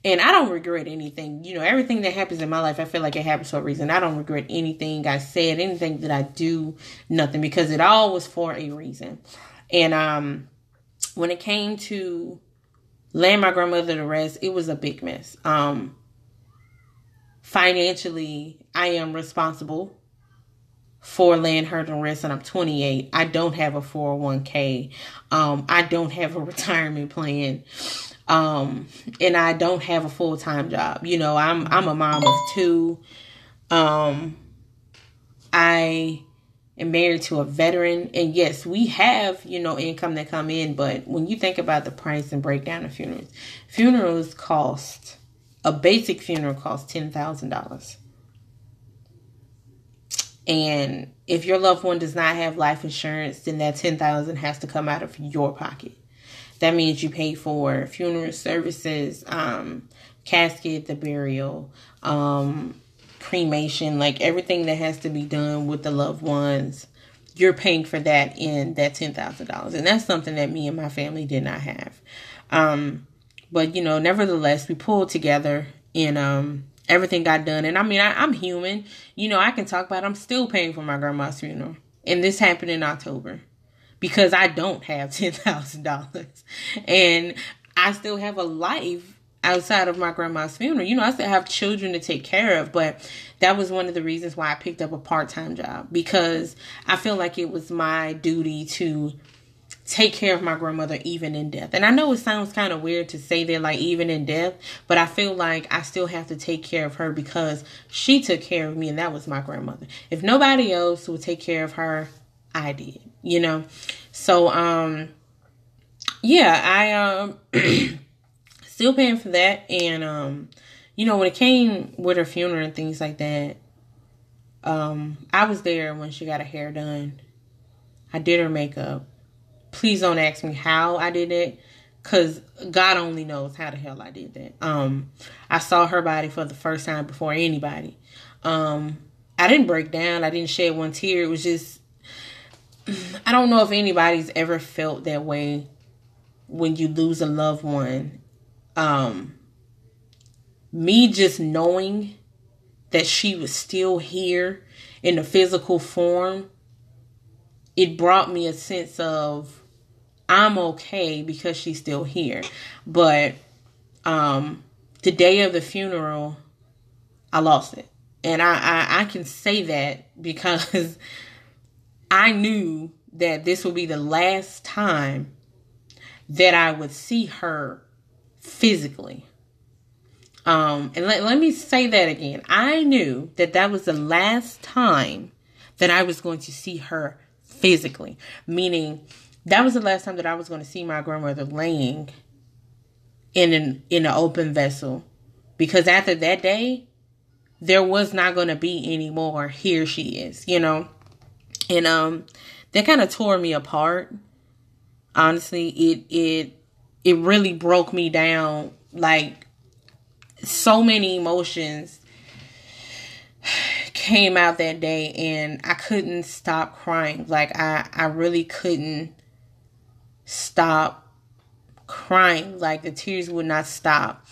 and I don't regret anything. You know, everything that happens in my life, I feel like it happens for a reason. I don't regret anything I said, anything that I do, nothing, because it all was for a reason. And um, when it came to laying my grandmother to rest, it was a big mess. Um, financially, I am responsible for laying her to rest, and I'm 28. I don't have a 401k. Um, I don't have a [laughs] retirement plan. Um, and I don't have a full time job. You know, I'm I'm a mom of two. Um, I am married to a veteran, and yes, we have you know income that come in. But when you think about the price and breakdown of funerals, funerals cost a basic funeral costs ten thousand dollars. And if your loved one does not have life insurance, then that ten thousand has to come out of your pocket. That means you pay for funeral services, um, casket, the burial, um, cremation, like everything that has to be done with the loved ones. You're paying for that in that ten thousand dollars, and that's something that me and my family did not have. Um, but you know, nevertheless, we pulled together and um, everything got done. And I mean, I, I'm human, you know. I can talk about. It. I'm still paying for my grandma's funeral, and this happened in October because I don't have [laughs] $10,000 and I still have a life outside of my grandma's funeral. You know, I still have children to take care of, but that was one of the reasons why I picked up a part-time job because I feel like it was my duty to take care of my grandmother even in death. And I know it sounds kind of weird to say that like even in death, but I feel like I still have to take care of her because she took care of me and that was my grandmother. If nobody else would take care of her, I did, you know. So um yeah, I um [clears throat] still paying for that and um you know when it came with her funeral and things like that um I was there when she got her hair done. I did her makeup. Please don't ask me how I did it cuz God only knows how the hell I did that. Um I saw her body for the first time before anybody. Um I didn't break down. I didn't shed one tear. It was just [clears throat] I don't know if anybody's ever felt that way when you lose a loved one. Um, me just knowing that she was still here in the physical form, it brought me a sense of I'm okay because she's still here. But um, the day of the funeral, I lost it. And I, I, I can say that because [laughs] I knew that this would be the last time that I would see her physically. Um, and let, let me say that again. I knew that that was the last time that I was going to see her physically, meaning that was the last time that I was going to see my grandmother laying in an in an open vessel, because after that day, there was not going to be any more. Here she is, you know and um that kind of tore me apart. Honestly it it it really broke me down like so many emotions came out that day and I couldn't stop crying. Like I I really couldn't stop crying. Like the tears would not stop.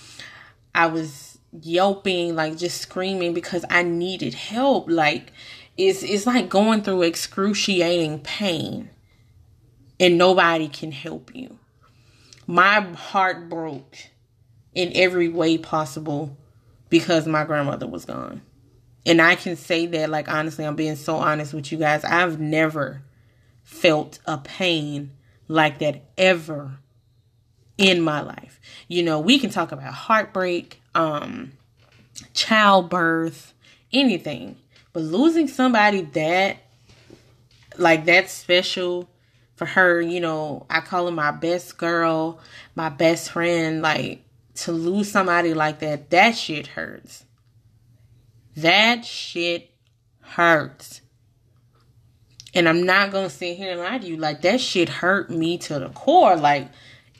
I was yelping like just screaming because I needed help. Like it's it's like going through excruciating pain and nobody can help you. My heart broke in every way possible because my grandmother was gone. And I can say that like honestly, I'm being so honest with you guys. I've never felt a pain like that ever in my life. You know, we can talk about heartbreak, um childbirth, anything but losing somebody that, like, that special for her, you know, I call her my best girl, my best friend. Like, to lose somebody like that, that shit hurts. That shit hurts. And I'm not gonna sit here and lie to you. Like that shit hurt me to the core. Like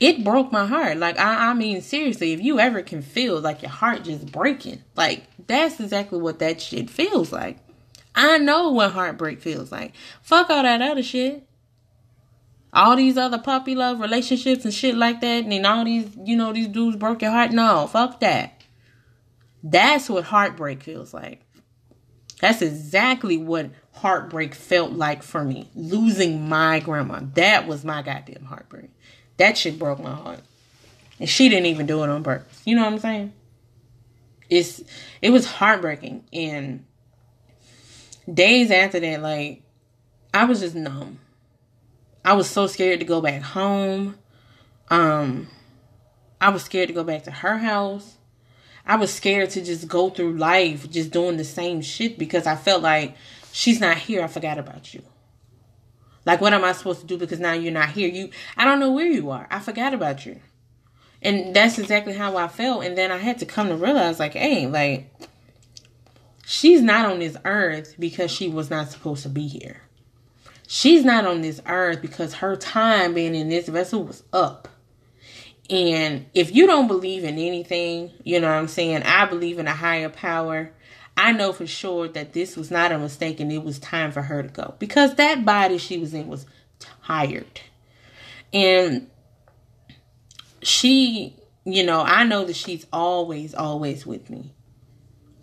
it broke my heart. Like I, I mean seriously, if you ever can feel like your heart just breaking, like that's exactly what that shit feels like. I know what heartbreak feels like. Fuck all that other shit. All these other puppy love relationships and shit like that, and all these, you know, these dudes broke your heart. No, fuck that. That's what heartbreak feels like. That's exactly what heartbreak felt like for me. Losing my grandma. That was my goddamn heartbreak. That shit broke my heart. And she didn't even do it on purpose. You know what I'm saying? It's it was heartbreaking and days after that, like I was just numb. I was so scared to go back home. Um I was scared to go back to her house. I was scared to just go through life just doing the same shit because I felt like she's not here. I forgot about you. Like what am I supposed to do because now you're not here? You I don't know where you are. I forgot about you. And that's exactly how I felt. And then I had to come to realize like, hey, like she's not on this earth because she was not supposed to be here. She's not on this earth because her time being in this vessel was up. And if you don't believe in anything, you know what I'm saying? I believe in a higher power. I know for sure that this was not a mistake and it was time for her to go because that body she was in was tired. And she, you know, I know that she's always, always with me.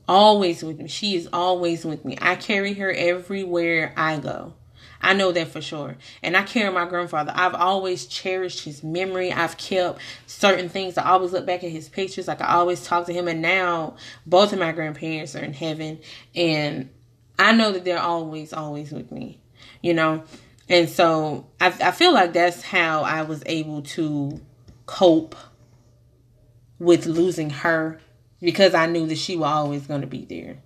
Always with me. She is always with me. I carry her everywhere I go. I know that for sure. And I carry my grandfather. I've always cherished his memory. I've kept certain things. I always look back at his pictures. Like I always talk to him. And now both of my grandparents are in heaven. And I know that they're always, always with me. You know? And so I, I feel like that's how I was able to cope with losing her because I knew that she was always going to be there.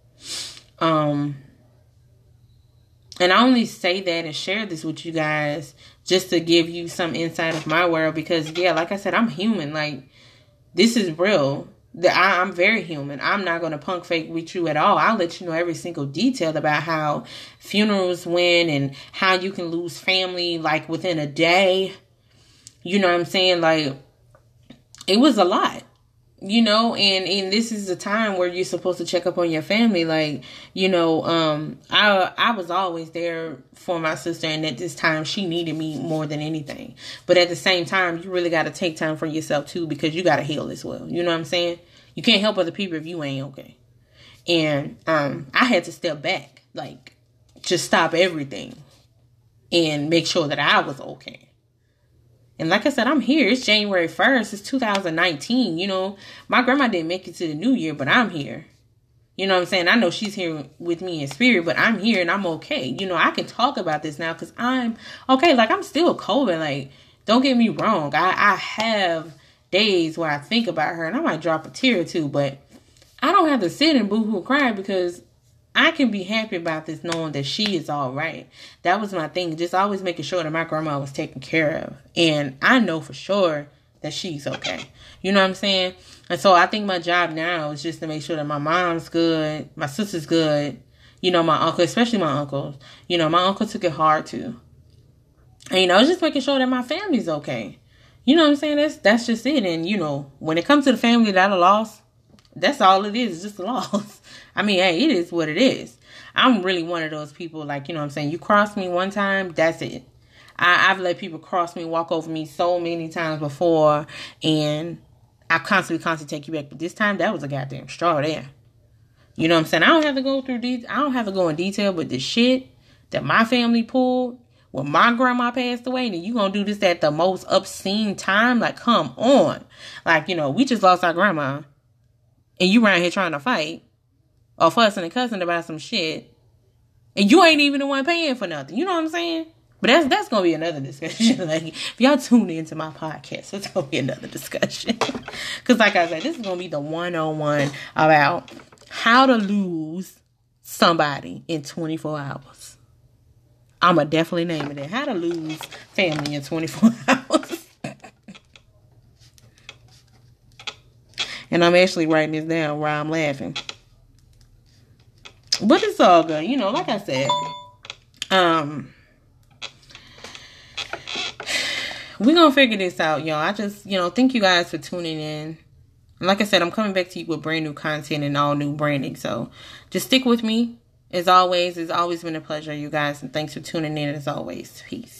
Um, and I only say that and share this with you guys just to give you some insight of my world because, yeah, like I said, I'm human. Like, this is real. The, I, I'm very human. I'm not going to punk fake with you at all. I'll let you know every single detail about how funerals went and how you can lose family like within a day. You know what I'm saying? Like, it was a lot you know and and this is the time where you're supposed to check up on your family. Like you know um i i was always there for my sister and at this time she needed me more than anything. But at the same time you really got to take time for yourself too because you got to heal as well. You know what i'm saying? You can't help other people if you ain't okay. And um i had to step back like just stop everything and make sure that i was okay and like I said, I'm here. It's January 1st. It's 2019. You know, my grandma didn't make it to the new year, but I'm here. You know what I'm saying? I know she's here with me in spirit, but I'm here and I'm okay. You know, I can talk about this now because I'm okay. Like, I'm still coping. Like, don't get me wrong. I, I have days where I think about her and I might drop a tear or two, but I don't have to sit and boo hoo cry because I can be happy about this knowing that she is all right. That was my thing. Just always making sure that my grandma was taken care of. And I know for sure that she's okay. You know what I'm saying? And so I think my job now is just to make sure that my mom's good, my sister's good, you know, my uncle, especially my uncle. You know, my uncle took it hard too. And you know, just making sure that my family's okay. You know what I'm saying? That's that's just it. And you know, when it comes to the family that I lost, that's all it is, just a loss. [laughs] I mean, hey, it is what it is. I'm really one of those people, like, you know what I'm saying? You cross me one time, that's it. I, I've let people cross me, walk over me so many times before, and I constantly, constantly take you back. But this time, that was a goddamn straw there. You know what I'm saying? I don't have to go through de- I don't have to go in detail, but the shit that my family pulled when my grandma passed away, and you gonna do this at the most obscene time? Like, come on. Like, you know, we just lost our grandma and you around here trying to fight or fussing and cussing about some shit, and you ain't even the one paying for nothing. You know what I'm saying? But that's that's gonna be another discussion. [laughs] like if y'all tune into my podcast, it's gonna be another discussion. [laughs] Cause like I said, this is gonna be the one on one about how to lose somebody in 24 hours. I'ma definitely name it. How to lose family in 24 [laughs] hours. And I'm actually writing this down while I'm laughing. But it's all good. You know, like I said, um, we're gonna figure this out, y'all. I just, you know, thank you guys for tuning in. like I said, I'm coming back to you with brand new content and all new branding. So just stick with me. As always, it's always been a pleasure, you guys, and thanks for tuning in as always. Peace.